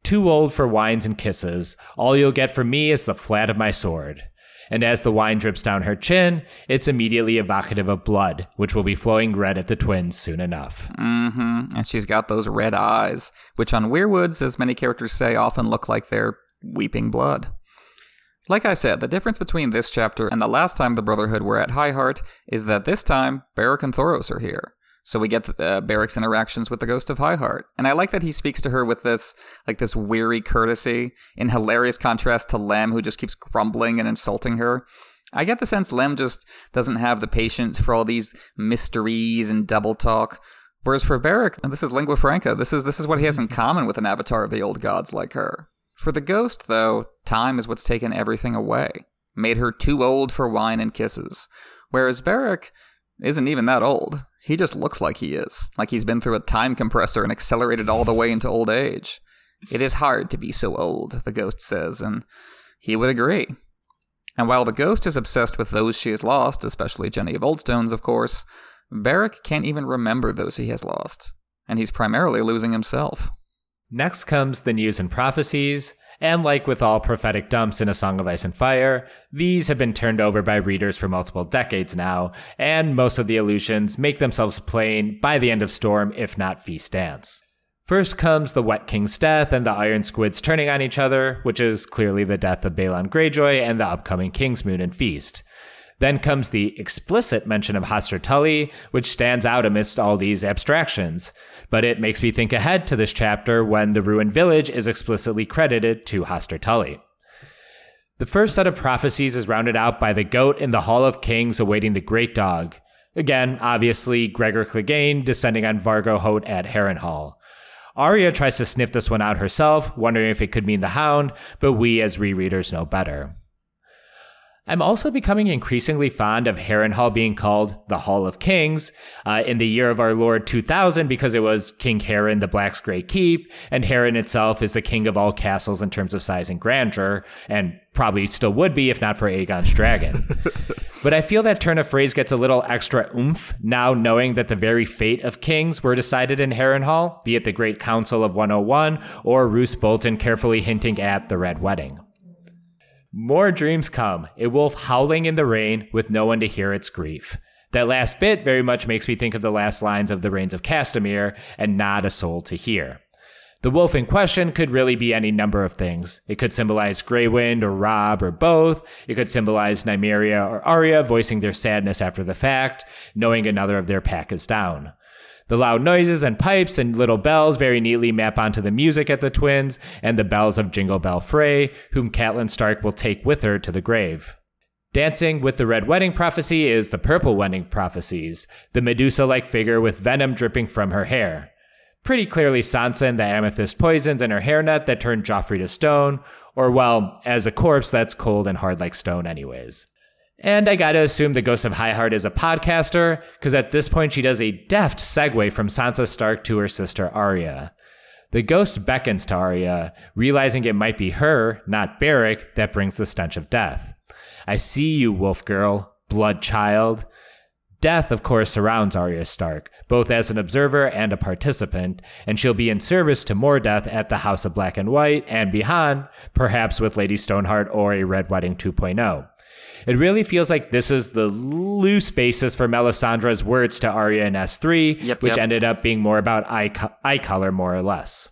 Too old for wines and kisses. All you'll get from me is the flat of my sword. And as the wine drips down her chin, it's immediately evocative of blood, which will be flowing red at the twins soon enough. Mm-hmm. And she's got those red eyes, which on Weirwoods, as many characters say, often look like they're weeping blood. Like I said, the difference between this chapter and the last time the Brotherhood were at High Heart is that this time Beric and Thoros are here. So we get uh, Beric's interactions with the ghost of High Heart, and I like that he speaks to her with this like this weary courtesy, in hilarious contrast to Lem, who just keeps grumbling and insulting her. I get the sense Lem just doesn't have the patience for all these mysteries and double talk. Whereas for Beric, this is lingua franca. This is this is what he has in (laughs) common with an avatar of the old gods like her. For the ghost, though, time is what's taken everything away, made her too old for wine and kisses. Whereas Beric isn't even that old. He just looks like he is, like he's been through a time compressor and accelerated all the way into old age. It is hard to be so old, the ghost says, and he would agree. And while the ghost is obsessed with those she has lost, especially Jenny of Oldstones, of course, Beric can't even remember those he has lost, and he's primarily losing himself. Next comes the news and prophecies, and like with all prophetic dumps in A Song of Ice and Fire, these have been turned over by readers for multiple decades now, and most of the allusions make themselves plain by the end of Storm, if not Feast Dance. First comes the Wet King's death and the Iron Squids turning on each other, which is clearly the death of Balon Greyjoy and the upcoming Kingsmoot and Feast. Then comes the explicit mention of Tully, which stands out amidst all these abstractions. But it makes me think ahead to this chapter when the ruined village is explicitly credited to Tully. The first set of prophecies is rounded out by the goat in the Hall of Kings awaiting the great dog. Again, obviously, Gregor Clegane descending on Vargo Hoat at Harrenhal. Arya tries to sniff this one out herself, wondering if it could mean the hound, but we as rereaders know better. I'm also becoming increasingly fond of Harrenhal being called the Hall of Kings uh, in the year of our Lord 2000 because it was King Harren the Black's Great Keep, and Harren itself is the king of all castles in terms of size and grandeur, and probably still would be if not for Aegon's dragon. (laughs) but I feel that turn of phrase gets a little extra oomph now knowing that the very fate of kings were decided in Harrenhal, be it the Great Council of 101 or Roose Bolton carefully hinting at the Red Wedding. More dreams come, a wolf howling in the rain with no one to hear its grief. That last bit very much makes me think of the last lines of the Rains of Castamere, and not a soul to hear. The wolf in question could really be any number of things. It could symbolize Greywind or Robb or both. It could symbolize Nymeria or Arya voicing their sadness after the fact, knowing another of their pack is down. The loud noises and pipes and little bells very neatly map onto the music at the twins and the bells of Jingle Bell Frey, whom Catelyn Stark will take with her to the grave. Dancing with the red wedding prophecy is the purple wedding prophecies, the Medusa like figure with venom dripping from her hair. Pretty clearly Sansa and the amethyst poisons in her hairnet that turned Joffrey to stone, or well, as a corpse that's cold and hard like stone, anyways. And I gotta assume the Ghost of High Heart is a podcaster, because at this point she does a deft segue from Sansa Stark to her sister Arya. The ghost beckons to Arya, realizing it might be her, not Beric, that brings the stench of death. I see you, wolf girl, blood child. Death, of course, surrounds Arya Stark, both as an observer and a participant, and she'll be in service to more death at the House of Black and White and beyond, perhaps with Lady Stoneheart or a Red Wedding 2.0. It really feels like this is the loose basis for Melisandre's words to Arya in S3, Yep, which yep. ended up being more about eye, co- eye color, more or less.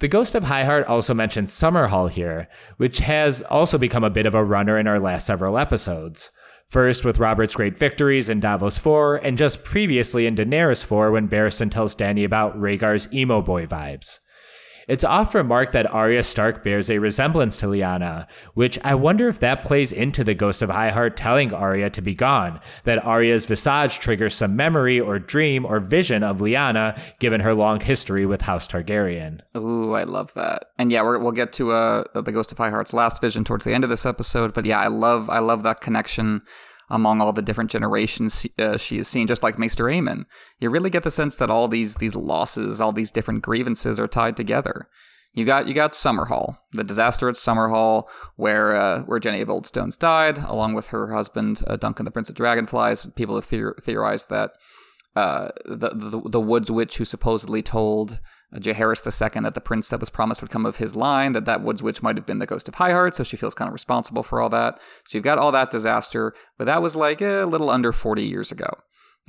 The Ghost of High Heart also mentions Summerhall here, which has also become a bit of a runner in our last several episodes. First with Robert's great victories in Davos 4, and just previously in Daenerys 4 when Barristan tells Dany about Rhaegar's emo boy vibes. It's oft remarked that Arya Stark bears a resemblance to Lyanna, which I wonder if that plays into the Ghost of High Heart telling Arya to be gone, that Arya's visage triggers some memory or dream or vision of Lyanna, given her long history with House Targaryen. Ooh, I love that. And yeah, we're, we'll get to uh, the Ghost of High Heart's last vision towards the end of this episode. But yeah, I love I love that connection among all the different generations uh, she has seen, just like Maester Aemon. You really get the sense that all these these losses, all these different grievances are tied together. You got you got Summerhall, the disaster at Summerhall, where uh, where Jenny of Oldstones died, along with her husband uh, Duncan, the Prince of Dragonflies. People have theor- theorized that uh, the, the the Woods Witch who supposedly told Jaehaerys II that the prince that was promised would come of his line, that that Woods Witch might have been the ghost of High Heart, so she feels kind of responsible for all that. So you've got all that disaster, but that was like eh, a little under 40 years ago.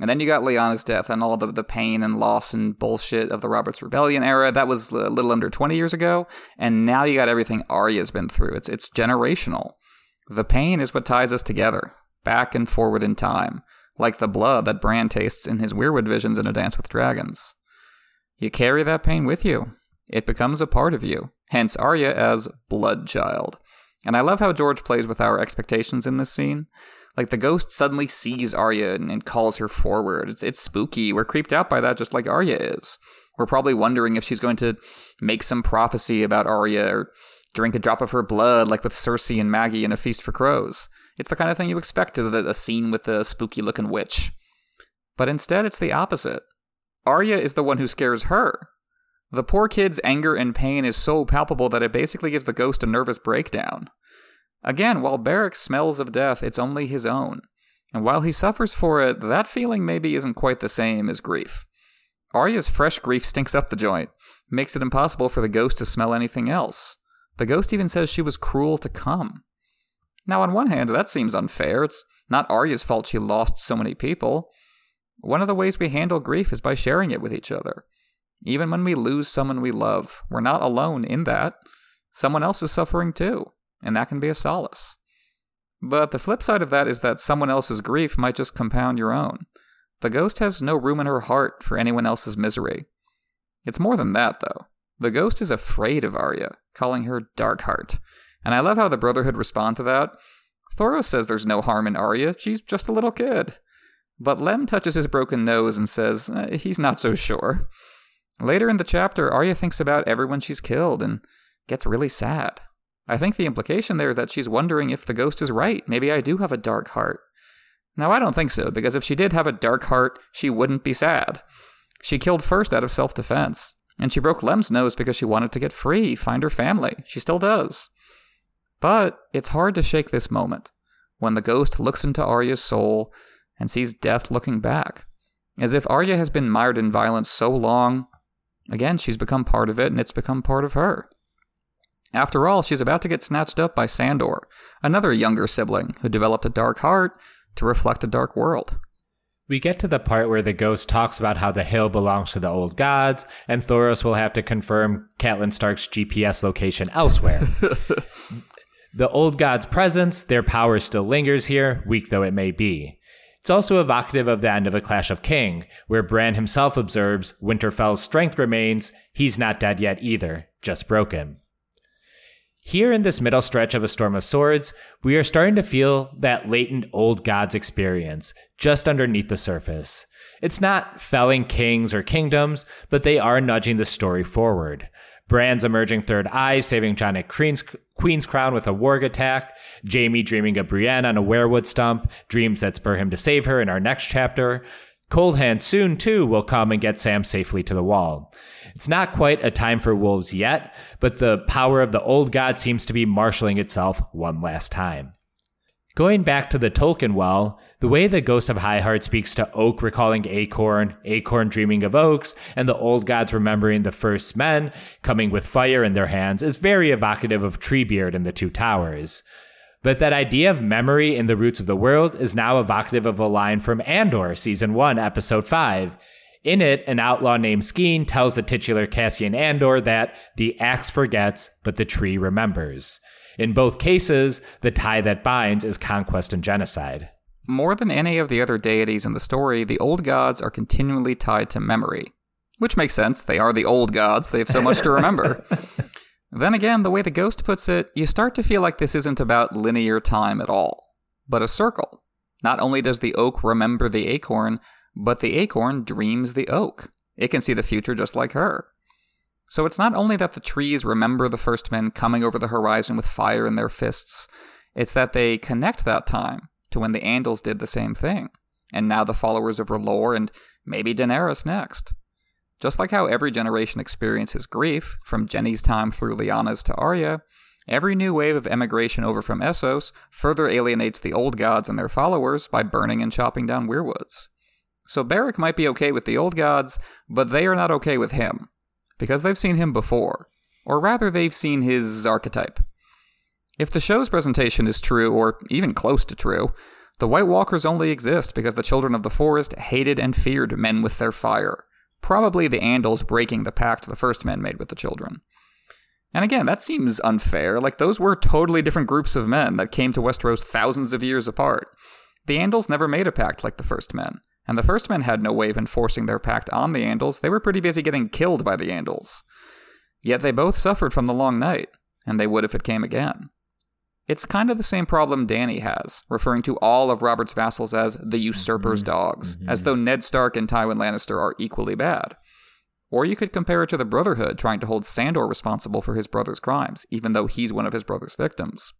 And then you got Lyanna's death and all the, the pain and loss and bullshit of the Robert's Rebellion era. That was a little under 20 years ago. And now you got everything Arya's been through. It's, it's generational. The pain is what ties us together, back and forward in time, like the blood that Bran tastes in his Weirwood visions in A Dance with Dragons. You carry that pain with you. It becomes a part of you. Hence Arya as Blood Child. And I love how George plays with our expectations in this scene. Like the ghost suddenly sees Arya and, and, calls her forward. It's it's spooky. We're creeped out by that just like Arya is. We're probably wondering if she's going to make some prophecy about Arya or drink a drop of her blood like with Cersei and Maggy in A Feast for Crows. It's the kind of thing you expect of a scene with a spooky looking witch. But instead it's the opposite. Arya is the one who scares her. The poor kid's anger and pain is so palpable that it basically gives the ghost a nervous breakdown. Again, while Beric smells of death, it's only his own. And while he suffers for it, that feeling maybe isn't quite the same as grief. Arya's fresh grief stinks up the joint, makes it impossible for the ghost to smell anything else. The ghost even says she was cruel to come. Now, on one hand, that seems unfair. It's not Arya's fault she lost so many people. One of the ways we handle grief is by sharing it with each other. Even when we lose someone we love, we're not alone in that. Someone else is suffering too, and that can be a solace. But the flip side of that is that someone else's grief might just compound your own. The ghost has no room in her heart for anyone else's misery. It's more than that, though. The ghost is afraid of Arya, calling her Darkheart. And I love how the Brotherhood respond to that. Thoros says there's no harm in Arya, she's just a little kid. But Lem touches his broken nose and says eh, he's not so sure. Later in the chapter, Arya thinks about everyone she's killed and gets really sad. I think the implication there is that she's wondering if the ghost is right. Maybe I do have a dark heart. Now, I don't think so, because if she did have a dark heart, she wouldn't be sad. She killed first out of self defense, and she broke Lem's nose because she wanted to get free, find her family. She still does. But it's hard to shake this moment when the ghost looks into Arya's soul and sees death looking back. As if Arya has been mired in violence so long, again, she's become part of it and it's become part of her. After all, she's about to get snatched up by Sandor, another younger sibling who developed a dark heart to reflect a dark world. We get to the part where the ghost talks about how the hill belongs to the old gods, and Thoros will have to confirm Catelyn Stark's GPS location elsewhere. (laughs) the old gods' presence, their power still lingers here, weak though it may be. It's also evocative of the end of A Clash of King, where Bran himself observes Winterfell's strength remains, he's not dead yet either, just broken. Here in this middle stretch of A Storm of Swords, we are starting to feel that latent old gods experience just underneath the surface. It's not felling kings or kingdoms, but they are nudging the story forward. Bran's emerging third eye saving Jon at Queen's, Queenscrown with a warg attack. Jaime dreaming of Brienne on a weirwood stump, dreams that spur him to save her in our next chapter. Cold Hand soon, too, will come and get Sam safely to the wall. It's not quite a time for wolves yet, but the power of the old god seems to be marshaling itself one last time. Going back to the Tolkien well, the way the Ghost of High Heart speaks to Oak recalling Acorn, Acorn dreaming of oaks, and the old gods remembering the first men coming with fire in their hands is very evocative of Treebeard and the Two Towers. But that idea of memory in the roots of the world is now evocative of a line from Andor, Season 1, Episode 5. In it, an outlaw named Skeen tells the titular Cassian Andor that the axe forgets, but the tree remembers. In both cases, the tie that binds is conquest and genocide. More than any of the other deities in the story, the old gods are continually tied to memory. Which makes sense, they are the old gods, they have so much to remember. (laughs) then again, the way the ghost puts it, you start to feel like this isn't about linear time at all, but a circle. Not only does the oak remember the acorn, but the acorn dreams the oak. It can see the future just like her. So it's not only that the trees remember the first men coming over the horizon with fire in their fists, it's that they connect that time to when the Andals did the same thing, and now the followers of R'hllor and maybe Daenerys next. Just like how every generation experiences grief, from Jenny's time through Lyanna's to Arya, every new wave of emigration over from Essos further alienates the old gods and their followers by burning and chopping down weirwoods. So Beric might be okay with the old gods, but they are not okay with him, because they've seen him before, or rather, they've seen his archetype. If the show's presentation is true, or even close to true, the White Walkers only exist because the children of the forest hated and feared men with their fire, probably the Andals breaking the pact the first men made with the children. And again, that seems unfair. Like, those were totally different groups of men that came to Westeros thousands of years apart. The Andals never made a pact like the first men, and the first men had no way of enforcing their pact on the Andals. They were pretty busy getting killed by the Andals. Yet they both suffered from the long night, and they would if it came again. It's kind of the same problem Dany has, referring to all of Robert's vassals as the usurper's mm-hmm. dogs, mm-hmm. as though Ned Stark and Tywin Lannister are equally bad. Or you could compare it to the Brotherhood trying to hold Sandor responsible for his brother's crimes, even though he's one of his brother's victims.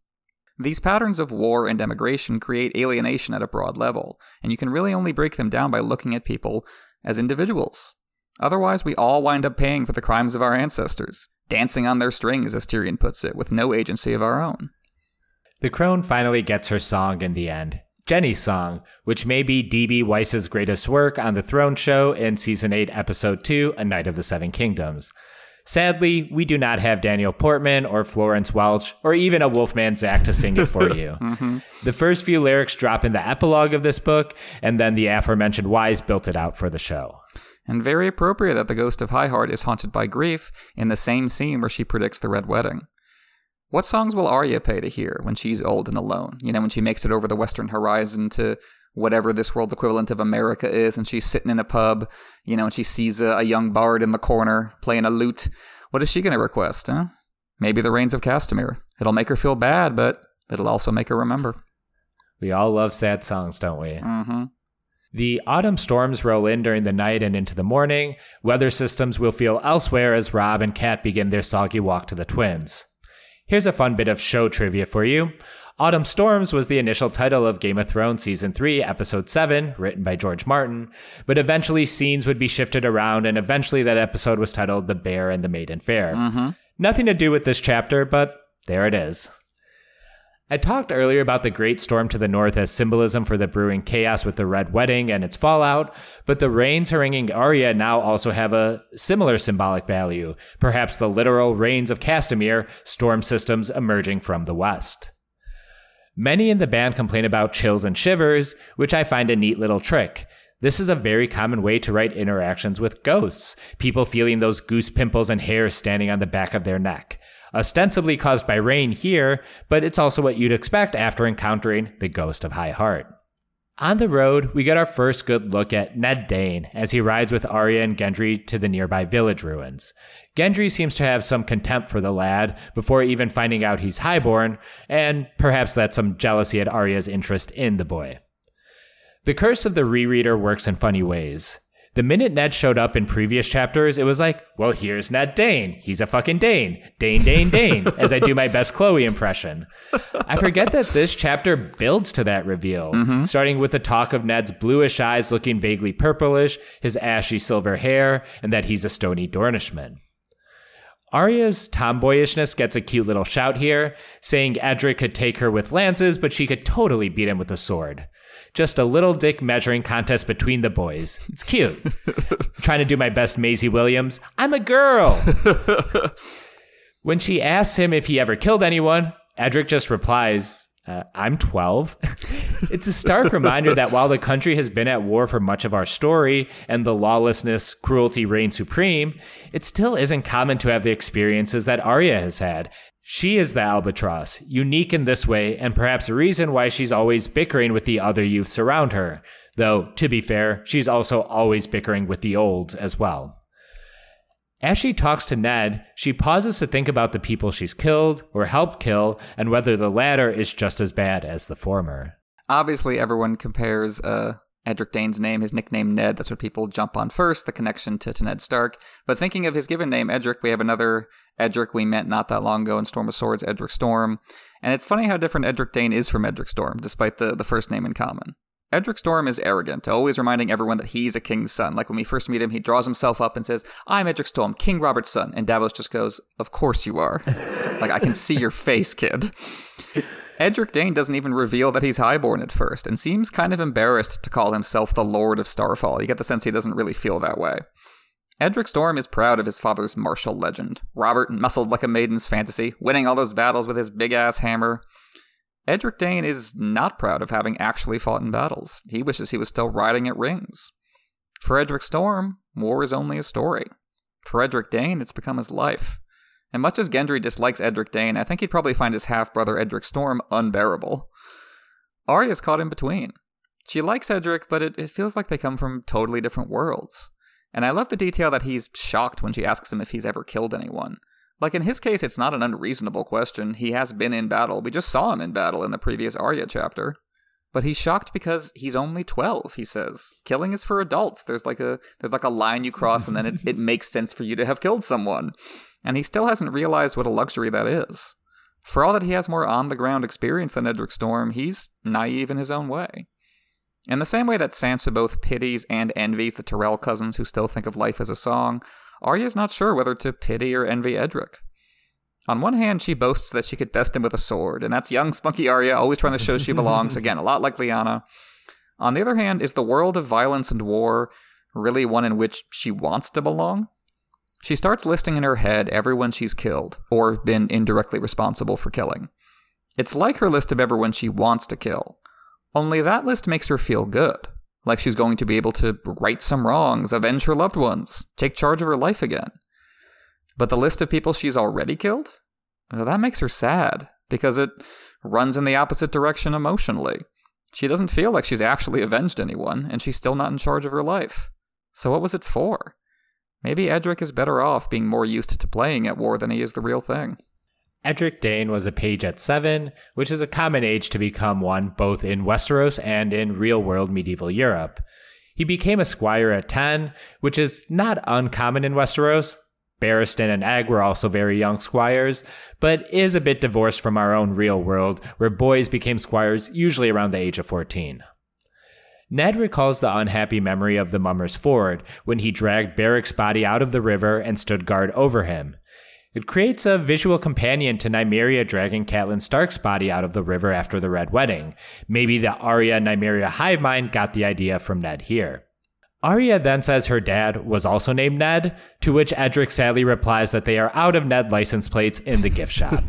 These patterns of war and emigration create alienation at a broad level, and you can really only break them down by looking at people as individuals. Otherwise, we all wind up paying for the crimes of our ancestors, dancing on their strings, as Tyrion puts it, with no agency of our own. The crone finally gets her song in the end. Jenny's song, which may be D.B. Weiss's greatest work on the Throne Show in Season 8, Episode 2, A Knight of the Seven Kingdoms. Sadly, we do not have Daniel Portman or Florence Welch or even a Wolfman Zach to sing it for (laughs) you. mm-hmm. The first few lyrics drop in the epilogue of this book, and then the aforementioned Weiss built it out for the show. And very appropriate that the ghost of High Heart is haunted by grief in the same scene where she predicts the Red Wedding. What songs will Arya pay to hear when she's old and alone? You know, when she makes it over the western horizon to whatever this world's equivalent of America is, and she's sitting in a pub, you know, and she sees a, a young bard in the corner playing a lute. What is she going to request, huh? Maybe the Rains of Castamere. It'll make her feel bad, but it'll also make her remember. We all love sad songs, don't we? Mm-hmm. The autumn storms roll in during the night and into the morning. Weather systems will feel elsewhere as Robb and Cat begin their soggy walk to the twins. Here's a fun bit of show trivia for you. Autumn Storms was the initial title of Game of Thrones Season 3, Episode 7, written by George Martin, but eventually scenes would be shifted around, and eventually that episode was titled The Bear and the Maiden Fair. Mm-hmm. Nothing to do with this chapter, but there it is. I talked earlier about the Great Storm to the north as symbolism for the brewing chaos with the Red Wedding and its fallout, but the rains haranguing Arya now also have a similar symbolic value, perhaps the literal rains of Castamere, storm systems emerging from the west. Many in the band complain about chills and shivers, which I find a neat little trick. This is a very common way to write interactions with ghosts, people feeling those goose pimples and hairs standing on the back of their neck ostensibly caused by rain here, but it's also what you'd expect after encountering the ghost of High Heart. On the road, we get our first good look at Ned Dayne as he rides with Arya and Gendry to the nearby village ruins. Gendry seems to have some contempt for the lad before even finding out he's highborn, and perhaps that's some jealousy at Arya's interest in the boy. The curse of the rereader works in funny ways. The minute Ned showed up in previous chapters, it was like, well, here's Ned Dayne. He's a fucking Dayne. Dayne, Dayne, Dayne, (laughs) as I do my best Chloe impression. I forget that this chapter builds to that reveal, mm-hmm. starting with the talk of Ned's bluish eyes looking vaguely purplish, his ashy silver hair, and that he's a stony Dornishman. Arya's tomboyishness gets a cute little shout here, saying Edric could take her with lances, but she could totally beat him with a sword. Just a little dick measuring contest between the boys. It's cute. (laughs) trying to do my best Maisie Williams. I'm a girl. (laughs) when she asks him if he ever killed anyone, Edric just replies, uh, I'm 12. (laughs) it's a stark reminder that while the country has been at war for much of our story and the lawlessness, cruelty reign supreme, it still isn't common to have the experiences that Arya has had. She is the albatross, unique in this way, and perhaps a reason why she's always bickering with the other youths around her. Though, to be fair, she's also always bickering with the olds as well. As she talks to Ned, she pauses to think about the people she's killed or helped kill and whether the latter is just as bad as the former. Obviously, everyone compares uh, Edric Dayne's name, his nickname Ned, that's what people jump on first, the connection to, to Ned Stark. But thinking of his given name, Edric, we have another Edric we met not that long ago in Storm of Swords, Edric Storm. And it's funny how different Edric Dayne is from Edric Storm, despite the, the first name in common. Edric Storm is arrogant, always reminding everyone that he's a king's son. Like when we first meet him, he draws himself up and says, I'm Edric Storm, King Robert's son. And Davos just goes, Of course you are. (laughs) like, I can see your face, kid. Edric Dayne doesn't even reveal that he's highborn at first, and seems kind of embarrassed to call himself the Lord of Starfall. You get the sense he doesn't really feel that way. Edric Storm is proud of his father's martial legend. Robert muscled like a maiden's fantasy, winning all those battles with his big ass hammer. Edric Dayne is not proud of having actually fought in battles. He wishes he was still riding at rings. For Edric Storm, war is only a story. For Edric Dayne, it's become his life. And much as Gendry dislikes Edric Dayne, I think he'd probably find his half brother Edric Storm unbearable. Arya's caught in between. She likes Edric, but it, it feels like they come from totally different worlds. And I love the detail that he's shocked when she asks him if he's ever killed anyone. Like in his case, it's not an unreasonable question. He has been in battle. We just saw him in battle in the previous Arya chapter. But he's shocked because he's only 12, he says. Killing is for adults. There's like a there's like a line you cross and then it, it (laughs) makes sense for you to have killed someone and he still hasn't realized what a luxury that is. For all that he has more on the ground experience than Edric Storm, he's naive in his own way. In the same way that Sansa both pities and envies the Tyrell cousins who still think of life as a song, Arya's not sure whether to pity or envy Edric. On one hand, she boasts that she could best him with a sword, and that's young, spunky Arya always trying to show she belongs, again, a lot like Lyanna. On the other hand, is the world of violence and war really one in which she wants to belong? She starts listing in her head everyone she's killed or been indirectly responsible for killing. It's like her list of everyone she wants to kill, only that list makes her feel good, like she's going to be able to right some wrongs, avenge her loved ones, take charge of her life again. But the list of people she's already killed? Well, that makes her sad, because it runs in the opposite direction emotionally. She doesn't feel like she's actually avenged anyone, and she's still not in charge of her life. So what was it for? Maybe Edric is better off being more used to playing at war than he is the real thing. Edric Dayne was a page at seven, which is a common age to become one both in Westeros and in real world medieval Europe. He became a squire at 10, which is not uncommon in Westeros. Barristan and Egg were also very young squires, but is a bit divorced from our own real world, where boys became squires usually around the age of 14. Ned recalls the unhappy memory of the Mummer's Ford when he dragged Beric's body out of the river and stood guard over him. It creates a visual companion to Nymeria dragging Catelyn Stark's body out of the river after the Red Wedding. Maybe the Arya Nymeria hive mind got the idea from Ned here. Arya then says her dad was also named Ned, to which Edric sadly replies that they are out of Ned license plates in the gift shop.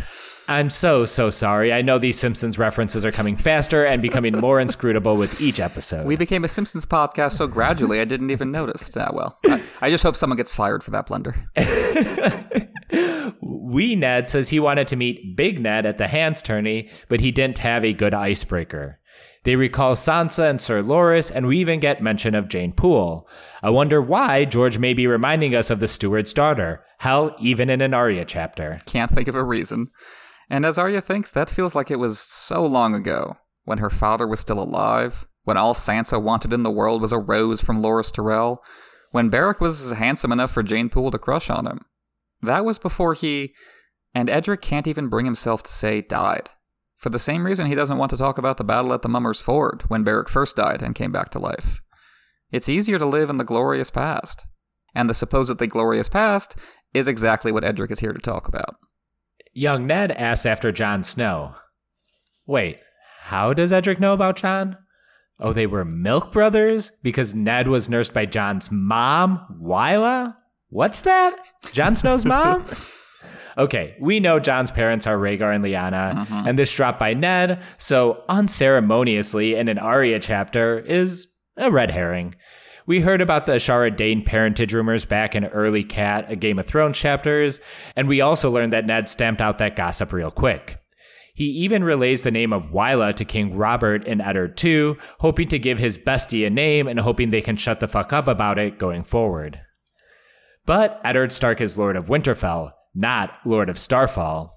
(laughs) I'm so, so sorry. I know these Simpsons references are coming faster and becoming more inscrutable with each episode. We became a Simpsons podcast so gradually I didn't even notice. Ah, well, I, I just hope someone gets fired for that blunder. (laughs) Wee Ned says he wanted to meet Big Ned at the hands tourney, but he didn't have a good icebreaker. They recall Sansa and Sir Loras, and we even get mention of Jeyne Poole. I wonder why George may be reminding us of the steward's daughter. Hell, even in an Arya chapter. Can't think of a reason. And as Arya thinks, that feels like it was so long ago, when her father was still alive, when all Sansa wanted in the world was a rose from Loras Tyrell, when Beric was handsome enough for Jeyne Poole to crush on him. That was before he, and Edric can't even bring himself to say died. For the same reason he doesn't want to talk about the battle at the Mummer's Ford when Beric first died and came back to life. It's easier to live in the glorious past. And the supposedly glorious past is exactly what Edric is here to talk about. Young Ned asks after Jon Snow. Wait, how does Edric know about Jon? Oh, they were milk brothers? Because Ned was nursed by Jon's mom, Wylla? What's that? Jon Snow's mom? (laughs) okay, we know Jon's parents are Rhaegar and Lyanna, uh-huh. and this drop by Ned, so unceremoniously in an Arya chapter, is a red herring. We heard about the Ashara Dayne parentage rumors back in early Cat, a Game of Thrones chapters, and we also learned that Ned stamped out that gossip real quick. He even relays the name of Wylla to King Robert in Eddard 2, hoping to give his bestie a name and hoping they can shut the fuck up about it going forward. But Eddard Stark is Lord of Winterfell, not Lord of Starfall.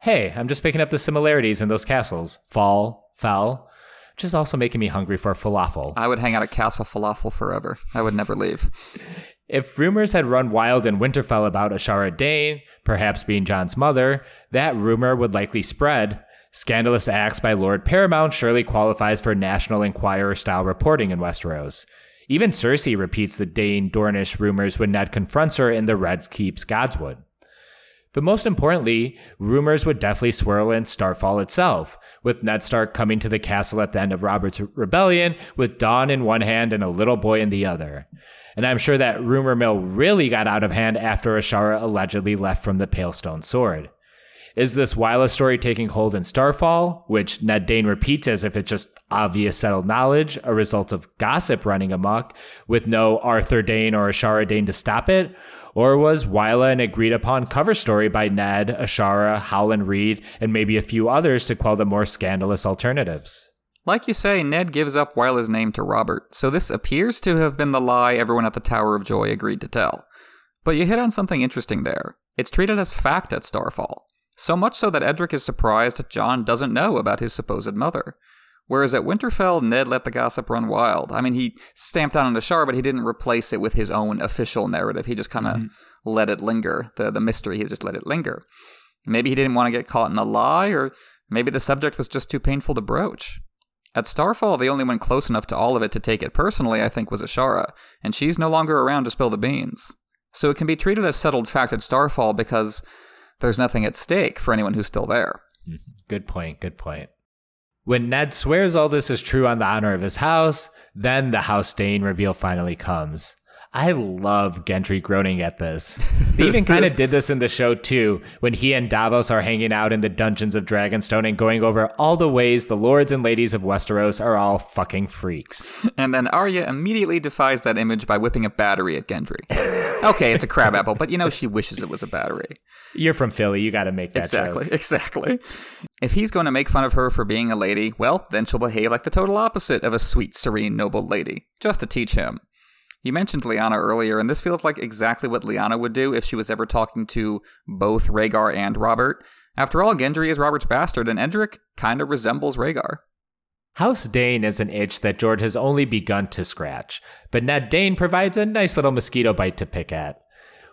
Hey, I'm just picking up the similarities in those castles. Fall, fell. which is also making me hungry for falafel. I would hang out at Castle Falafel forever. I would never leave. (laughs) If rumors had run wild in Winterfell about Ashara Dayne, perhaps being Jon's mother, that rumor would likely spread. Scandalous acts by Lord Paramount surely qualifies for National Enquirer style reporting in Westeros. Even Cersei repeats the Dayne Dornish rumors when Ned confronts her in the Red Keep's Godswood. But most importantly, rumors would definitely swirl in Starfall itself, with Ned Stark coming to the castle at the end of Robert's rebellion with Dawn in one hand and a little boy in the other. And I'm sure that rumor mill really got out of hand after Ashara allegedly left from the Palestone Sword. Is this Wylla story taking hold in Starfall, which Ned Dayne repeats as if it's just obvious settled knowledge, a result of gossip running amok, with no Arthur Dayne or Ashara Dayne to stop it? Or was Wylla an agreed upon cover story by Ned, Ashara, Howland Reed, and maybe a few others to quell the more scandalous alternatives? Like you say, Ned gives up Wylla's name to Robert, so this appears to have been the lie everyone at the Tower of Joy agreed to tell. But you hit on something interesting there. It's treated as fact at Starfall, so much so that Edric is surprised that Jon doesn't know about his supposed mother. Whereas at Winterfell, Ned let the gossip run wild. I mean, he stamped out on the Shar, but he didn't replace it with his own official narrative. He just kind of mm-hmm. let it linger. The the mystery, he just let it linger. Maybe he didn't want to get caught in a lie, or maybe the subject was just too painful to broach. At Starfall, the only one close enough to all of it to take it personally, I think, was Ashara, and she's no longer around to spill the beans. So it can be treated as settled fact at Starfall because there's nothing at stake for anyone who's still there. Mm-hmm. Good point, good point. When Ned swears all this is true on the honor of his house, then the House Dayne reveal finally comes. I love Gendry groaning at this. (laughs) They even kind of did this in the show too, when he and Davos are hanging out in the dungeons of Dragonstone and going over all the ways the lords and ladies of Westeros are all fucking freaks. (laughs) And then Arya immediately defies that image by whipping a battery at Gendry. okay, it's a crabapple, but you know she wishes it was a battery. You're from Philly, you got to make that exactly, joke. exactly. If he's going to make fun of her for being a lady, well, then she'll behave like the total opposite of a sweet, serene, noble lady, just to teach him. You mentioned Lyanna earlier, and this feels like exactly what Lyanna would do if she was ever talking to both Rhaegar and Robert. After all, Gendry is Robert's bastard, and Edric kind of resembles Rhaegar. House Dayne is an itch that George has only begun to scratch, but Ned Dayne provides a nice little mosquito bite to pick at.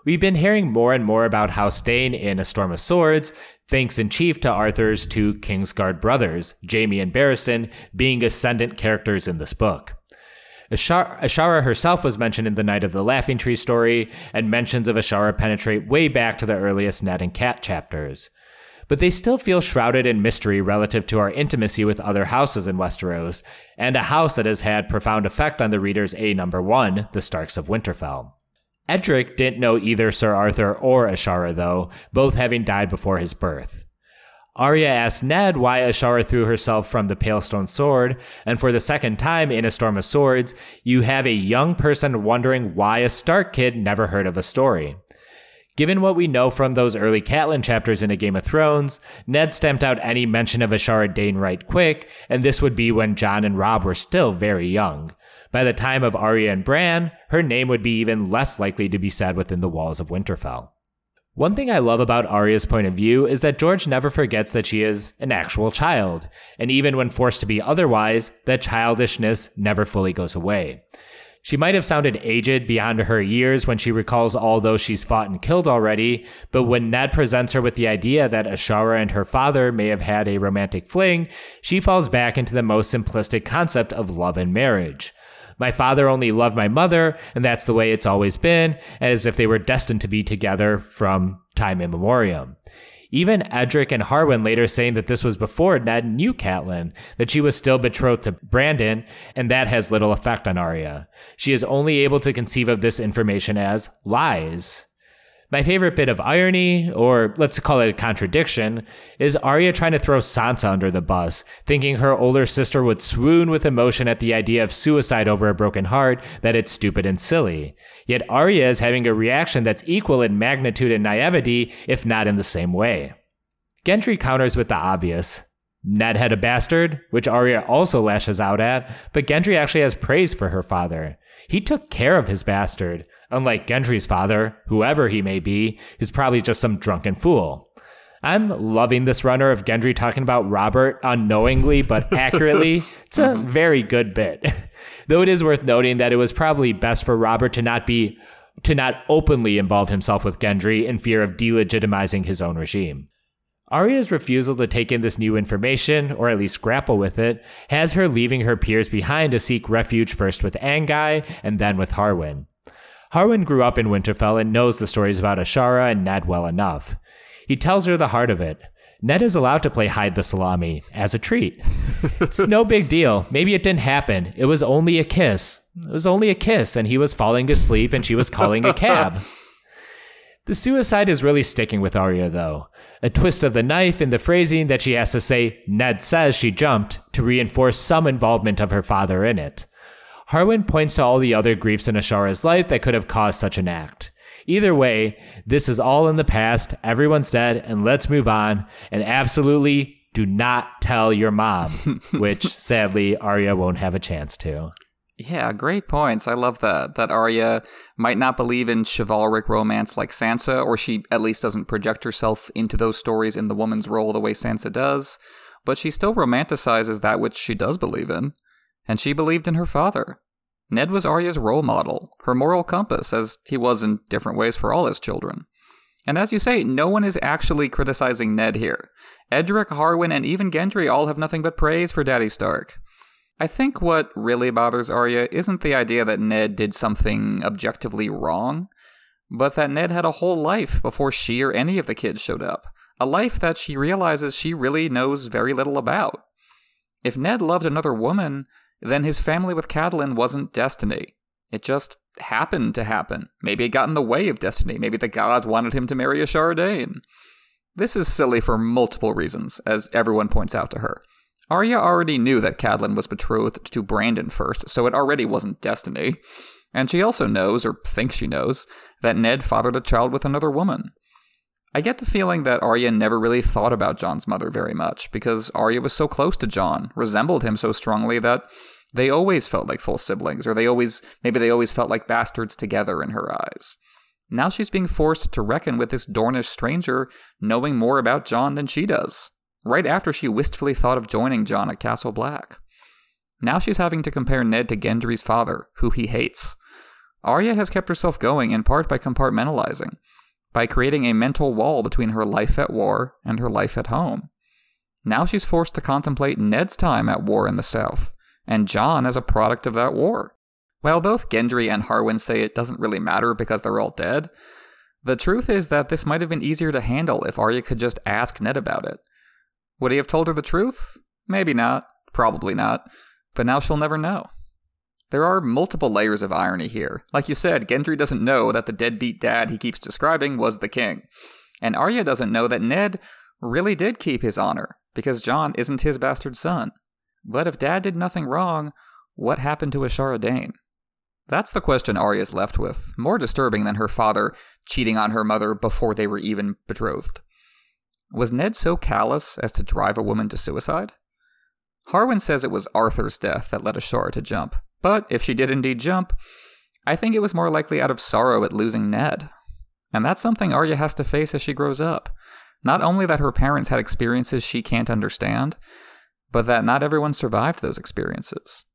We've been hearing more and more about House Dayne in A Storm of Swords, thanks in chief to Arthur's two Kingsguard brothers, Jaime and Barristan, being ascendant characters in this book. Ashara herself was mentioned in the Night of the Laughing Tree story, and mentions of Ashara penetrate way back to the earliest Ned and Cat chapters. But they still feel shrouded in mystery relative to our intimacy with other houses in Westeros, and a house that has had profound effect on the reader's A number one, the Starks of Winterfell. Edric didn't know either Sir Arthur or Ashara, though, both having died before his birth. Arya asks Ned why Ashara threw herself from the Palestone sword, and for the second time in A Storm of Swords, you have a young person wondering why a Stark kid never heard of a story. Given what we know from those early Catelyn chapters in A Game of Thrones, Ned stamped out any mention of Ashara Dayne right quick, and this would be when Jon and Robb were still very young. By the time of Arya and Bran, her name would be even less likely to be said within the walls of Winterfell. One thing I love about Arya's point of view is that George never forgets that she is an actual child, and even when forced to be otherwise, that childishness never fully goes away. She might have sounded aged beyond her years when she recalls all those she's fought and killed already, but when Ned presents her with the idea that Ashara and her father may have had a romantic fling, she falls back into the most simplistic concept of love and marriage. My father only loved my mother, and that's the way it's always been, as if they were destined to be together from time immemorial. Even Edric and Harwin later saying that this was before Ned knew Catelyn, that she was still betrothed to Brandon, and that has little effect on Arya. She is only able to conceive of this information as lies. My favorite bit of irony, or let's call it a contradiction, is Arya trying to throw Sansa under the bus, thinking her older sister would swoon with emotion at the idea of suicide over a broken heart, that it's stupid and silly. Yet Arya is having a reaction that's equal in magnitude and naivety, if not in the same way. Gendry counters with the obvious. Ned had a bastard, which Arya also lashes out at, but Gendry actually has praise for her father. He took care of his bastard, unlike Gendry's father, whoever he may be, is probably just some drunken fool. I'm loving this runner of Gendry talking about Robert unknowingly but (laughs) accurately. It's a mm-hmm. very good bit. (laughs) Though it is worth noting that it was probably best for Robert to not be to not openly involve himself with Gendry in fear of delegitimizing his own regime. Arya's refusal to take in this new information, or at least grapple with it, has her leaving her peers behind to seek refuge first with Anguy and then with Harwin. Harwin grew up in Winterfell and knows the stories about Ashara and Ned well enough. He tells her the heart of it. Ned is allowed to play hide the salami as a treat. (laughs) it's no big deal. Maybe it didn't happen. It was only a kiss. It was only a kiss, and he was falling asleep and she was calling a (laughs) cab. The suicide is really sticking with Arya, though. A twist of the knife in the phrasing that she has to say, Ned says she jumped, to reinforce some involvement of her father in it. Harwin points to all the other griefs in Ashara's life that could have caused such an act. Either way, this is all in the past, everyone's dead, and let's move on. And absolutely do not tell your mom, (laughs) which sadly Arya won't have a chance to. Yeah, great points. I love that. That Arya might not believe in chivalric romance like Sansa, or she at least doesn't project herself into those stories in the woman's role the way Sansa does, but she still romanticizes that which she does believe in. And she believed in her father. Ned was Arya's role model, her moral compass, as he was in different ways for all his children. And as you say, no one is actually criticizing Ned here. Edric, Harwin, and even Gendry all have nothing but praise for Daddy Stark. I think what really bothers Arya isn't the idea that Ned did something objectively wrong, but that Ned had a whole life before she or any of the kids showed up. A life that she realizes she really knows very little about. If Ned loved another woman, then his family with Catelyn wasn't destiny. It just happened to happen. Maybe it got in the way of destiny. Maybe the gods wanted him to marry a Dayne. This is silly for multiple reasons, as everyone points out to her. Arya already knew that Catelyn was betrothed to Brandon first, so it already wasn't destiny. And she also knows, or thinks she knows, that Ned fathered a child with another woman. I get the feeling that Arya never really thought about Jon's mother very much, because Arya was so close to Jon, resembled him so strongly that they always felt like full siblings, or they always, maybe they always felt like bastards together in her eyes. Now she's being forced to reckon with this Dornish stranger knowing more about Jon than she does, right after she wistfully thought of joining Jon at Castle Black. Now she's having to compare Ned to Gendry's father, who he hates. Arya has kept herself going in part by compartmentalizing by creating a mental wall between her life at war and her life at home. Now she's forced to contemplate Ned's time at war in the South, and Jon as a product of that war. While both Gendry and Harwin say it doesn't really matter because they're all dead, the truth is that this might have been easier to handle if Arya could just ask Ned about it. Would he have told her the truth? Maybe not. Probably not. But now she'll never know. There are multiple layers of irony here. Like you said, Gendry doesn't know that the deadbeat dad he keeps describing was the king. And Arya doesn't know that Ned really did keep his honor, because Jon isn't his bastard son. But if dad did nothing wrong, what happened to Ashara Dayne? That's the question Arya's left with, more disturbing than her father cheating on her mother before they were even betrothed. Was Ned so callous as to drive a woman to suicide? Harwin says it was Arthur's death that led Ashara to jump, but if she did indeed jump, I think it was more likely out of sorrow at losing Ned. And that's something Arya has to face as she grows up. Not only that her parents had experiences she can't understand, but that not everyone survived those experiences.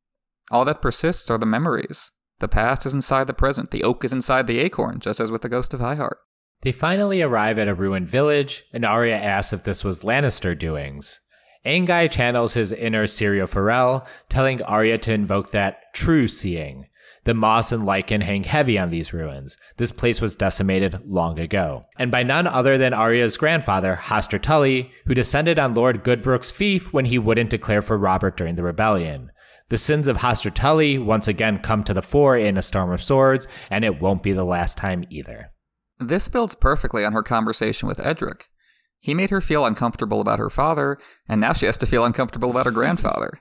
All that persists are the memories. The past is inside the present. The oak is inside the acorn, just as with the ghost of High Heart. They finally arrive at a ruined village, and Arya asks if this was Lannister doings. Anguy channels his inner Syrio Forel, telling Arya to invoke that true seeing. The moss and lichen hang heavy on these ruins. This place was decimated long ago. And by none other than Arya's grandfather, Hoster Tully, who descended on Lord Goodbrook's fief when he wouldn't declare for Robert during the rebellion. The sins of Hoster Tully once again come to the fore in A Storm of Swords, and it won't be the last time either. This builds perfectly on her conversation with Edric. He made her feel uncomfortable about her father, and now she has to feel uncomfortable about her grandfather.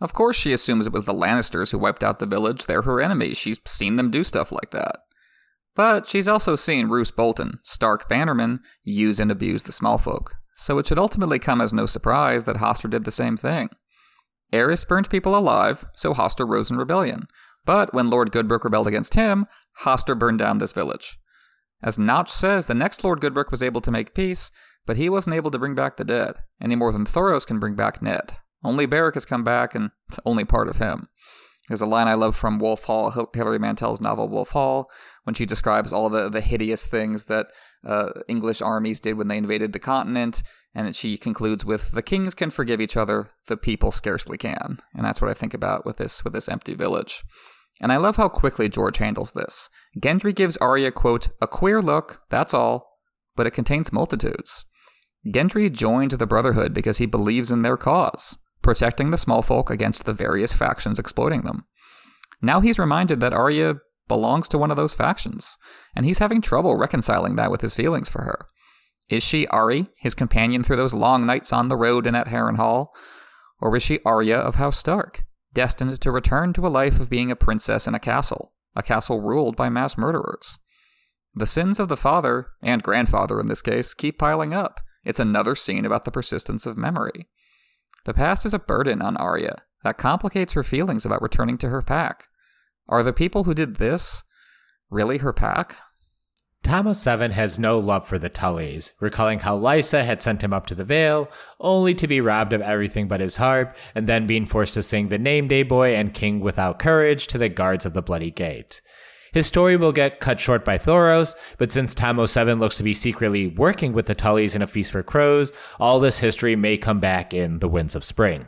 Of course, she assumes it was the Lannisters who wiped out the village. They're her enemies. She's seen them do stuff like that. But she's also seen Roose Bolton, Stark Bannerman, use and abuse the small folk. So it should ultimately come as no surprise that Hoster did the same thing. Aerys burned people alive, so Hoster rose in rebellion. But when Lord Goodbrook rebelled against him, Hoster burned down this village. As Notch says, the next Lord Goodrick was able to make peace, but he wasn't able to bring back the dead, any more than Thoros can bring back Ned. Only Beric has come back, and only part of him. There's a line I love from Wolf Hall, Hilary Mantel's novel Wolf Hall, when she describes all the, the hideous things that uh, English armies did when they invaded the continent, and she concludes with, "The kings can forgive each other, the people scarcely can," and that's what I think about with this with this empty village. And I love how quickly George handles this. Gendry gives Arya, quote, a queer look, that's all, but it contains multitudes. Gendry joined the Brotherhood because he believes in their cause, protecting the small folk against the various factions exploiting them. Now he's reminded that Arya belongs to one of those factions, and he's having trouble reconciling that with his feelings for her. Is she Arry, his companion through those long nights on the road and at Harrenhal? Or is she Arya of House Stark, destined to return to a life of being a princess in a castle, a castle ruled by mass murderers? The sins of the father, and grandfather in this case, keep piling up. It's another scene about the persistence of memory. The past is a burden on Arya that complicates her feelings about returning to her pack. Are the people who did this really her pack? Tom o' Seven has no love for the Tullys, recalling how Lysa had sent him up to the Vale, only to be robbed of everything but his harp, and then being forced to sing the Name Day Boy and King Without Courage to the guards of the Bloody Gate. His story will get cut short by Thoros, but since Tom o' Seven looks to be secretly working with the Tullys in a feast for crows, all this history may come back in The Winds of Spring.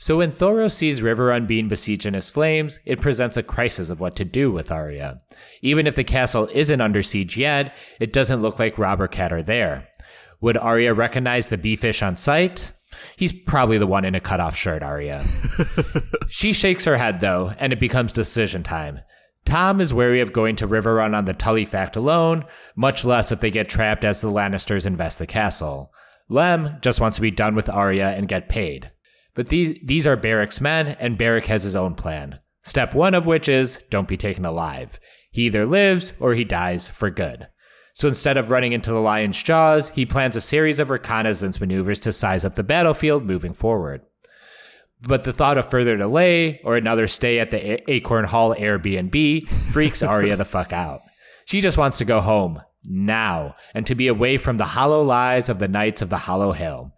So when Thoros sees Riverrun being besieged in his flames, it presents a crisis of what to do with Arya. Even if the castle isn't under siege yet, it doesn't look like Robb or Cat are there. Would Arya recognize the beefish on sight? He's probably the one in a cutoff shirt, Arya. (laughs) she shakes her head though, and it becomes decision time. Tom is wary of going to Riverrun on the Tully fact alone, much less if they get trapped as the Lannisters invest the castle. Lem just wants to be done with Arya and get paid. But these, these are Beric's men, and Beric has his own plan. Step one of which is don't be taken alive. He either lives or he dies for good. So instead of running into the lion's jaws, he plans a series of reconnaissance maneuvers to size up the battlefield moving forward. But the thought of further delay or another stay at the Acorn Hall Airbnb freaks (laughs) Arya the fuck out. She just wants to go home now and to be away from the hollow lies of the Knights of the Hollow Hill.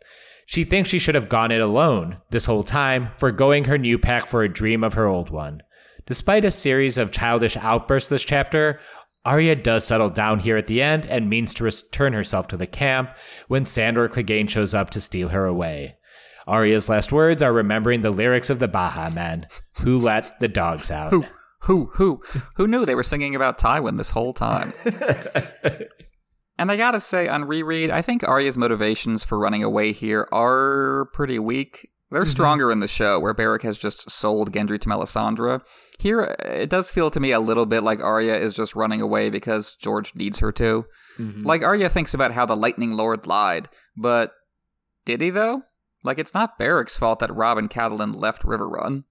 She thinks she should have gone it alone this whole time, foregoing her new pack for a dream of her old one. Despite a series of childish outbursts this chapter, Arya does settle down here at the end and means to return herself to the camp when Sandor Clegane shows up to steal her away. Arya's last words are remembering the lyrics of the Baha Men, who let the dogs out. Who, who, who, who knew they were singing about Tywin this whole time? (laughs) And I gotta say, on reread, I think Arya's motivations for running away here are pretty weak. They're mm-hmm. stronger in the show, where Beric has just sold Gendry to Melisandre. Here, it does feel to me a little bit like Arya is just running away because George needs her to. Mm-hmm. Like, Arya thinks about how the Lightning Lord lied, but did he, though? Like, it's not Beric's fault that Robb and Catelyn left Riverrun.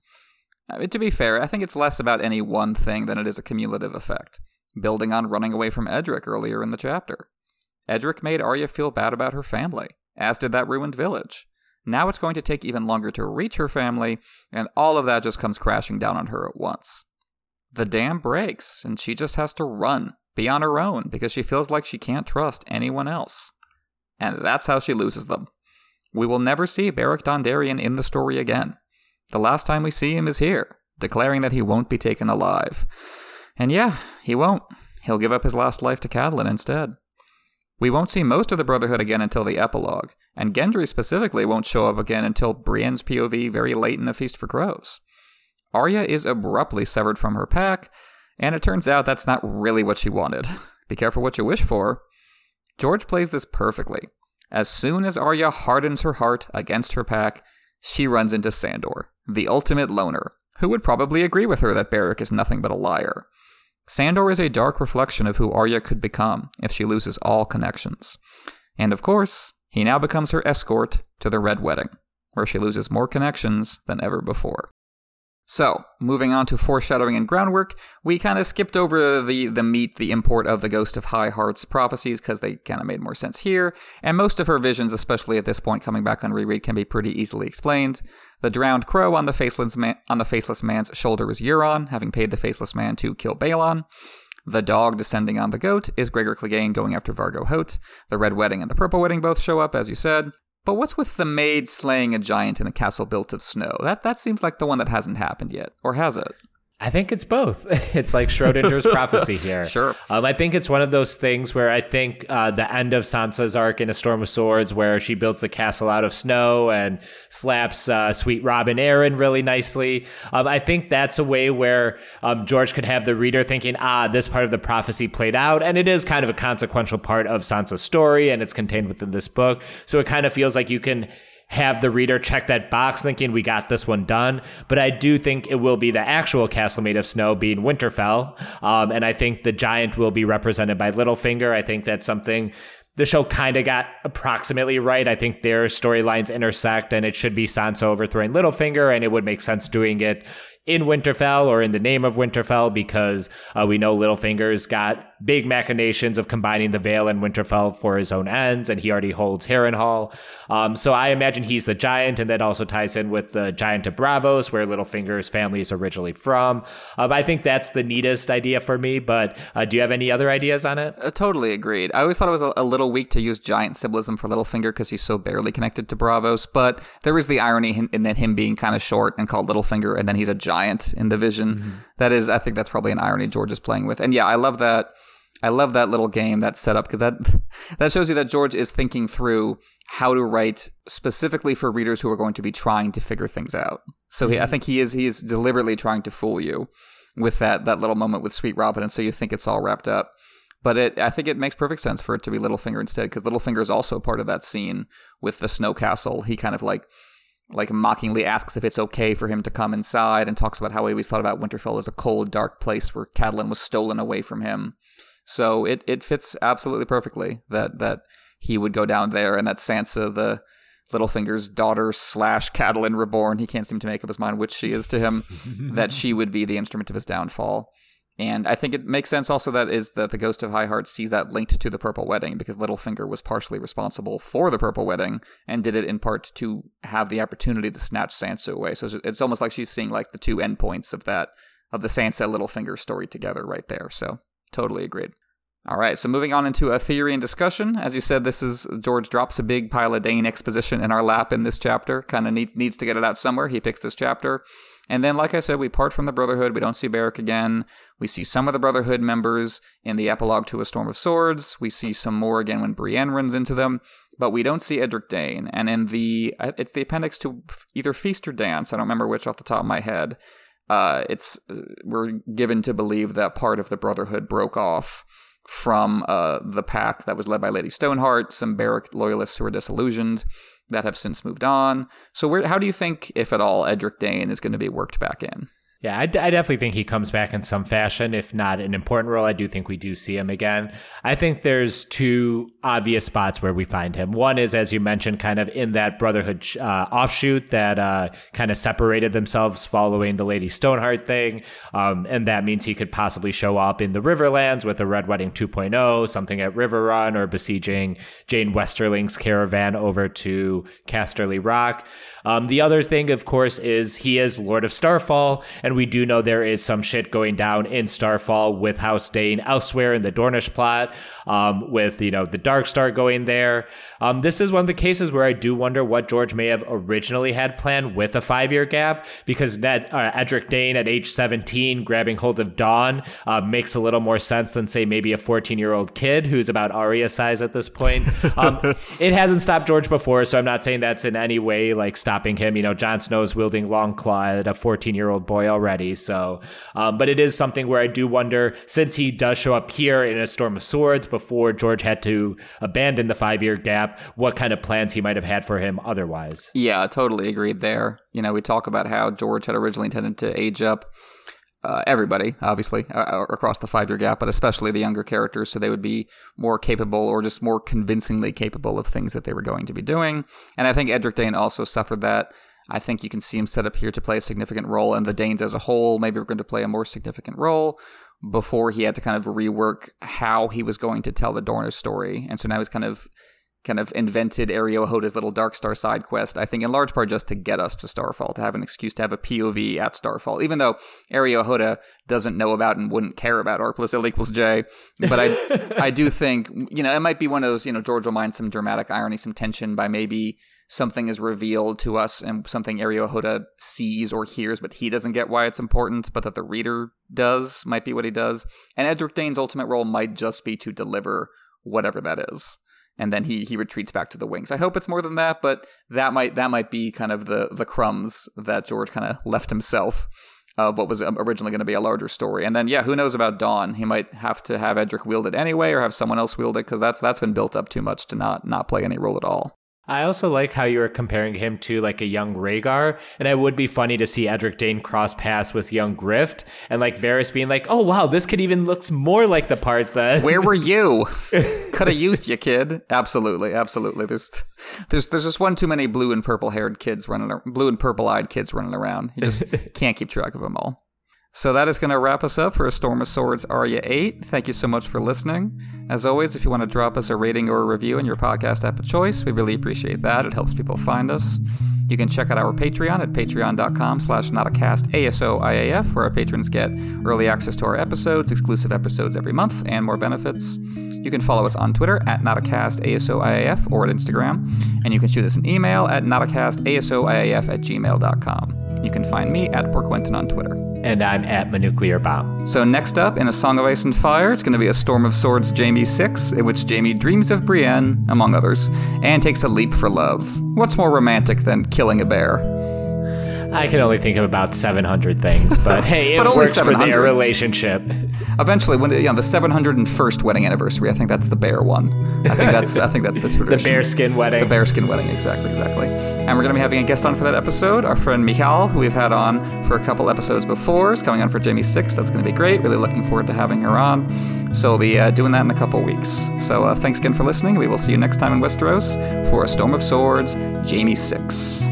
I mean, to be fair, I think it's less about any one thing than it is a cumulative effect, building on running away from Edric earlier in the chapter. Edric made Arya feel bad about her family, as did that ruined village. Now it's going to take even longer to reach her family, and all of that just comes crashing down on her at once. The dam breaks, and she just has to run, be on her own, because she feels like she can't trust anyone else. And that's how she loses them. We will never see Beric Dondarrion in the story again. The last time we see him is here, declaring that he won't be taken alive. And yeah, he won't. He'll give up his last life to Catelyn instead. We won't see most of the Brotherhood again until the epilogue, and Gendry specifically won't show up again until Brienne's POV very late in the Feast for Crows. Arya is abruptly severed from her pack, and it turns out that's not really what she wanted. (laughs) Be careful what you wish for. George plays this perfectly. As soon as Arya hardens her heart against her pack, she runs into Sandor, the ultimate loner, who would probably agree with her that Beric is nothing but a liar. Sandor is a dark reflection of who Arya could become if she loses all connections. And of course, he now becomes her escort to the Red Wedding, where she loses more connections than ever before. So, moving on to foreshadowing and groundwork, we kind of skipped over the, the meat, the import of the Ghost of High Heart's prophecies because they kind of made more sense here, and most of her visions, especially at this point coming back on reread, can be pretty easily explained. The drowned crow on the faceless man, on the faceless man's shoulder was Euron, having paid the faceless man to kill Balon. The dog descending on the goat is Gregor Clegane going after Vargo Hoat. The Red Wedding and the Purple Wedding both show up, as you said. But what's with the maid slaying a giant in a castle built of snow? That that seems like the one that hasn't happened yet, or has it? I think it's both. (laughs) It's like Schrodinger's (laughs) prophecy here. Sure. Um, I think it's one of those things where I think uh, the end of Sansa's arc in A Storm of Swords, where she builds the castle out of snow and slaps uh, sweet Robin Arryn really nicely. Um, I think that's a way where um, George could have the reader thinking, ah, this part of the prophecy played out. And it is kind of a consequential part of Sansa's story, and it's contained within this book. So it kind of feels like you can have the reader check that box thinking we got this one done. But I do think it will be the actual castle made of snow being Winterfell. Um, and I think the giant will be represented by Littlefinger. I think that's something the show kind of got approximately right. I think their storylines intersect and it should be Sansa overthrowing Littlefinger and it would make sense doing it in Winterfell or in the name of Winterfell because uh, we know Littlefinger's got big machinations of combining the Vale and Winterfell for his own ends, and he already holds Harrenhal. Um, so I imagine he's the giant, and that also ties in with the giant of Braavos, where Littlefinger's family is originally from. Um, I think that's the neatest idea for me, but uh, do you have any other ideas on it? Uh, totally agreed. I always thought it was a, a little weak to use giant symbolism for Littlefinger because he's so barely connected to Braavos, but there is the irony in, in that him being kind of short and called Littlefinger, and then he's a giant in the vision. Mm-hmm. That is, I think that's probably an irony George is playing with. And yeah, I love that I love that little game that set up because that (laughs) that shows you that George is thinking through how to write specifically for readers who are going to be trying to figure things out. So he, I mm-hmm. think he is he is deliberately trying to fool you with that that little moment with Sweet Robin, and so you think it's all wrapped up. But it, I think it makes perfect sense for it to be Littlefinger instead, because Littlefinger is also part of that scene with the snow castle. He kind of like like mockingly asks if it's okay for him to come inside and talks about how he always thought about Winterfell as a cold, dark place where Catelyn was stolen away from him. So it, it fits absolutely perfectly that that he would go down there and that Sansa, the Littlefinger's daughter slash Catelyn reborn, he can't seem to make up his mind which she is to him, (laughs) that she would be the instrument of his downfall. And I think it makes sense also that is that the Ghost of High Heart sees that linked to the Purple Wedding because Littlefinger was partially responsible for the Purple Wedding and did it in part to have the opportunity to snatch Sansa away. So it's almost like she's seeing like the two endpoints of that of the Sansa Littlefinger story together right there. So totally agreed. All right, so moving on into a theory and discussion. As you said, this is George drops a big pile of Dayne exposition in our lap in this chapter. Kind of needs needs to get it out somewhere. He picks this chapter, and then, like I said, we part from the Brotherhood. We don't see Beric again. We see some of the Brotherhood members in the epilogue to A Storm of Swords. We see some more again when Brienne runs into them, but we don't see Edric Dayne. And in the it's the appendix to either Feast or Dance. I don't remember which off the top of my head. Uh, it's we're given to believe that part of the Brotherhood broke off from uh, the pack that was led by Lady Stoneheart, some Beric loyalists who were disillusioned that have since moved on. So, where, how do you think, if at all, Edric Dayne is going to be worked back in? Yeah, I, d- I definitely think he comes back in some fashion. If not an important role, I do think we do see him again. I think there's two obvious spots where we find him. One is, as you mentioned, kind of in that Brotherhood uh, offshoot that uh, kind of separated themselves following the Lady Stoneheart thing. Um, and that means he could possibly show up in the Riverlands with a Red Wedding 2.0, something at Riverrun, or besieging Jeyne Westerling's caravan over to Casterly Rock. Um, the other thing, of course, is he is Lord of Starfall, we do know there is some shit going down in Starfall with House Dayne elsewhere in the Dornish plot, um, with you know the Dark Star going there. Um, this is one of the cases where I do wonder what George may have originally had planned with a five year gap, because Ned, uh, Edric Dayne at age 17 grabbing hold of Dawn uh, makes a little more sense than say maybe a 14 year old kid who's about Arya size at this point. (laughs) Um, it hasn't stopped George before, so I'm not saying that's in any way like stopping him. You know, Jon Snow's wielding Longclaw at a 14 year old boy already. So, um, but it is something where I do wonder since he does show up here in a Storm of Swords before George had to abandon the five year gap, what kind of plans he might have had for him otherwise. Yeah, totally agreed there. You know, we talk about how George had originally intended to age up uh, everybody, obviously, uh, across the five year gap, but especially the younger characters, so they would be more capable or just more convincingly capable of things that they were going to be doing. And I think Edric Dayne also suffered that. I think you can see him set up here to play a significant role, and the Daynes as a whole maybe we're going to play a more significant role before he had to kind of rework how he was going to tell the Dornish story. And so now he's kind of kind of invented Areo Hotah's little Dark Star side quest, I think in large part just to get us to Starfall, to have an excuse to have a POV at Starfall, even though Ario Hoda doesn't know about and wouldn't care about R plus L equals J. But I (laughs) I do think, you know, it might be one of those, you know, George will mind some dramatic irony, some tension by maybe something is revealed to us and something Areo Hotah sees or hears, but he doesn't get why it's important, but that the reader does, might be what he does. And Edric Dayne's ultimate role might just be to deliver whatever that is and then he he retreats back to the wings. I hope it's more than that, but that might that might be kind of the the crumbs that George kind of left himself of what was um, originally going to be a larger story. And then yeah, who knows about Dawn? He might have to have Edric wield it anyway, or have someone else wield it because that's that's been built up too much to not not play any role at all. I also like how you were comparing him to like a young Rhaegar, and it would be funny to see Edric Dayne cross paths with young Griff, and like Varys being like, "Oh wow, this kid even looks more like the part that." Where were you? (laughs) Could have used you, kid. Absolutely, absolutely. There's, there's, there's just one too many blue and purple haired kids running, around blue and purple eyed kids running around. You just (laughs) can't keep track of them all. So that is going to wrap us up for A Storm of Swords Arya 8. Thank you so much for listening. As always, if you want to drop us a rating or a review in your podcast app of choice, we really appreciate that. It helps people find us. You can check out our Patreon at patreon.com slash notacastASOIAF, where our patrons get early access to our episodes, exclusive episodes every month, and more benefits. You can follow us on Twitter at notacastASOIAF or at Instagram, and you can shoot us an email at notacastASOIAF at gmail.com. You can find me at PoorQuentyn on Twitter. And I'm at Manuclear Bomb. So next up, in A Song of Ice and Fire, it's going to be A Storm of Swords Jaime 6, in which Jaime dreams of Brienne, among others, and takes a leap for love. What's more romantic than killing a bear? I can only think of about 700 things, (laughs) but hey, it but only works 700. for their relationship. Eventually, when you know the 701st wedding anniversary, I think that's the bear one. I think that's I think that's the (laughs) tradition. the bearskin wedding. The bearskin wedding, exactly, exactly. And we're going to be having a guest on for that episode. Our friend Michal, who we've had on for a couple episodes before, is coming on for Jaime Six. That's going to be great. Really looking forward to having her on. So we'll be uh, doing that in a couple weeks. So uh, thanks again for listening. We will see you next time in Westeros for A Storm of Swords, Jaime Six.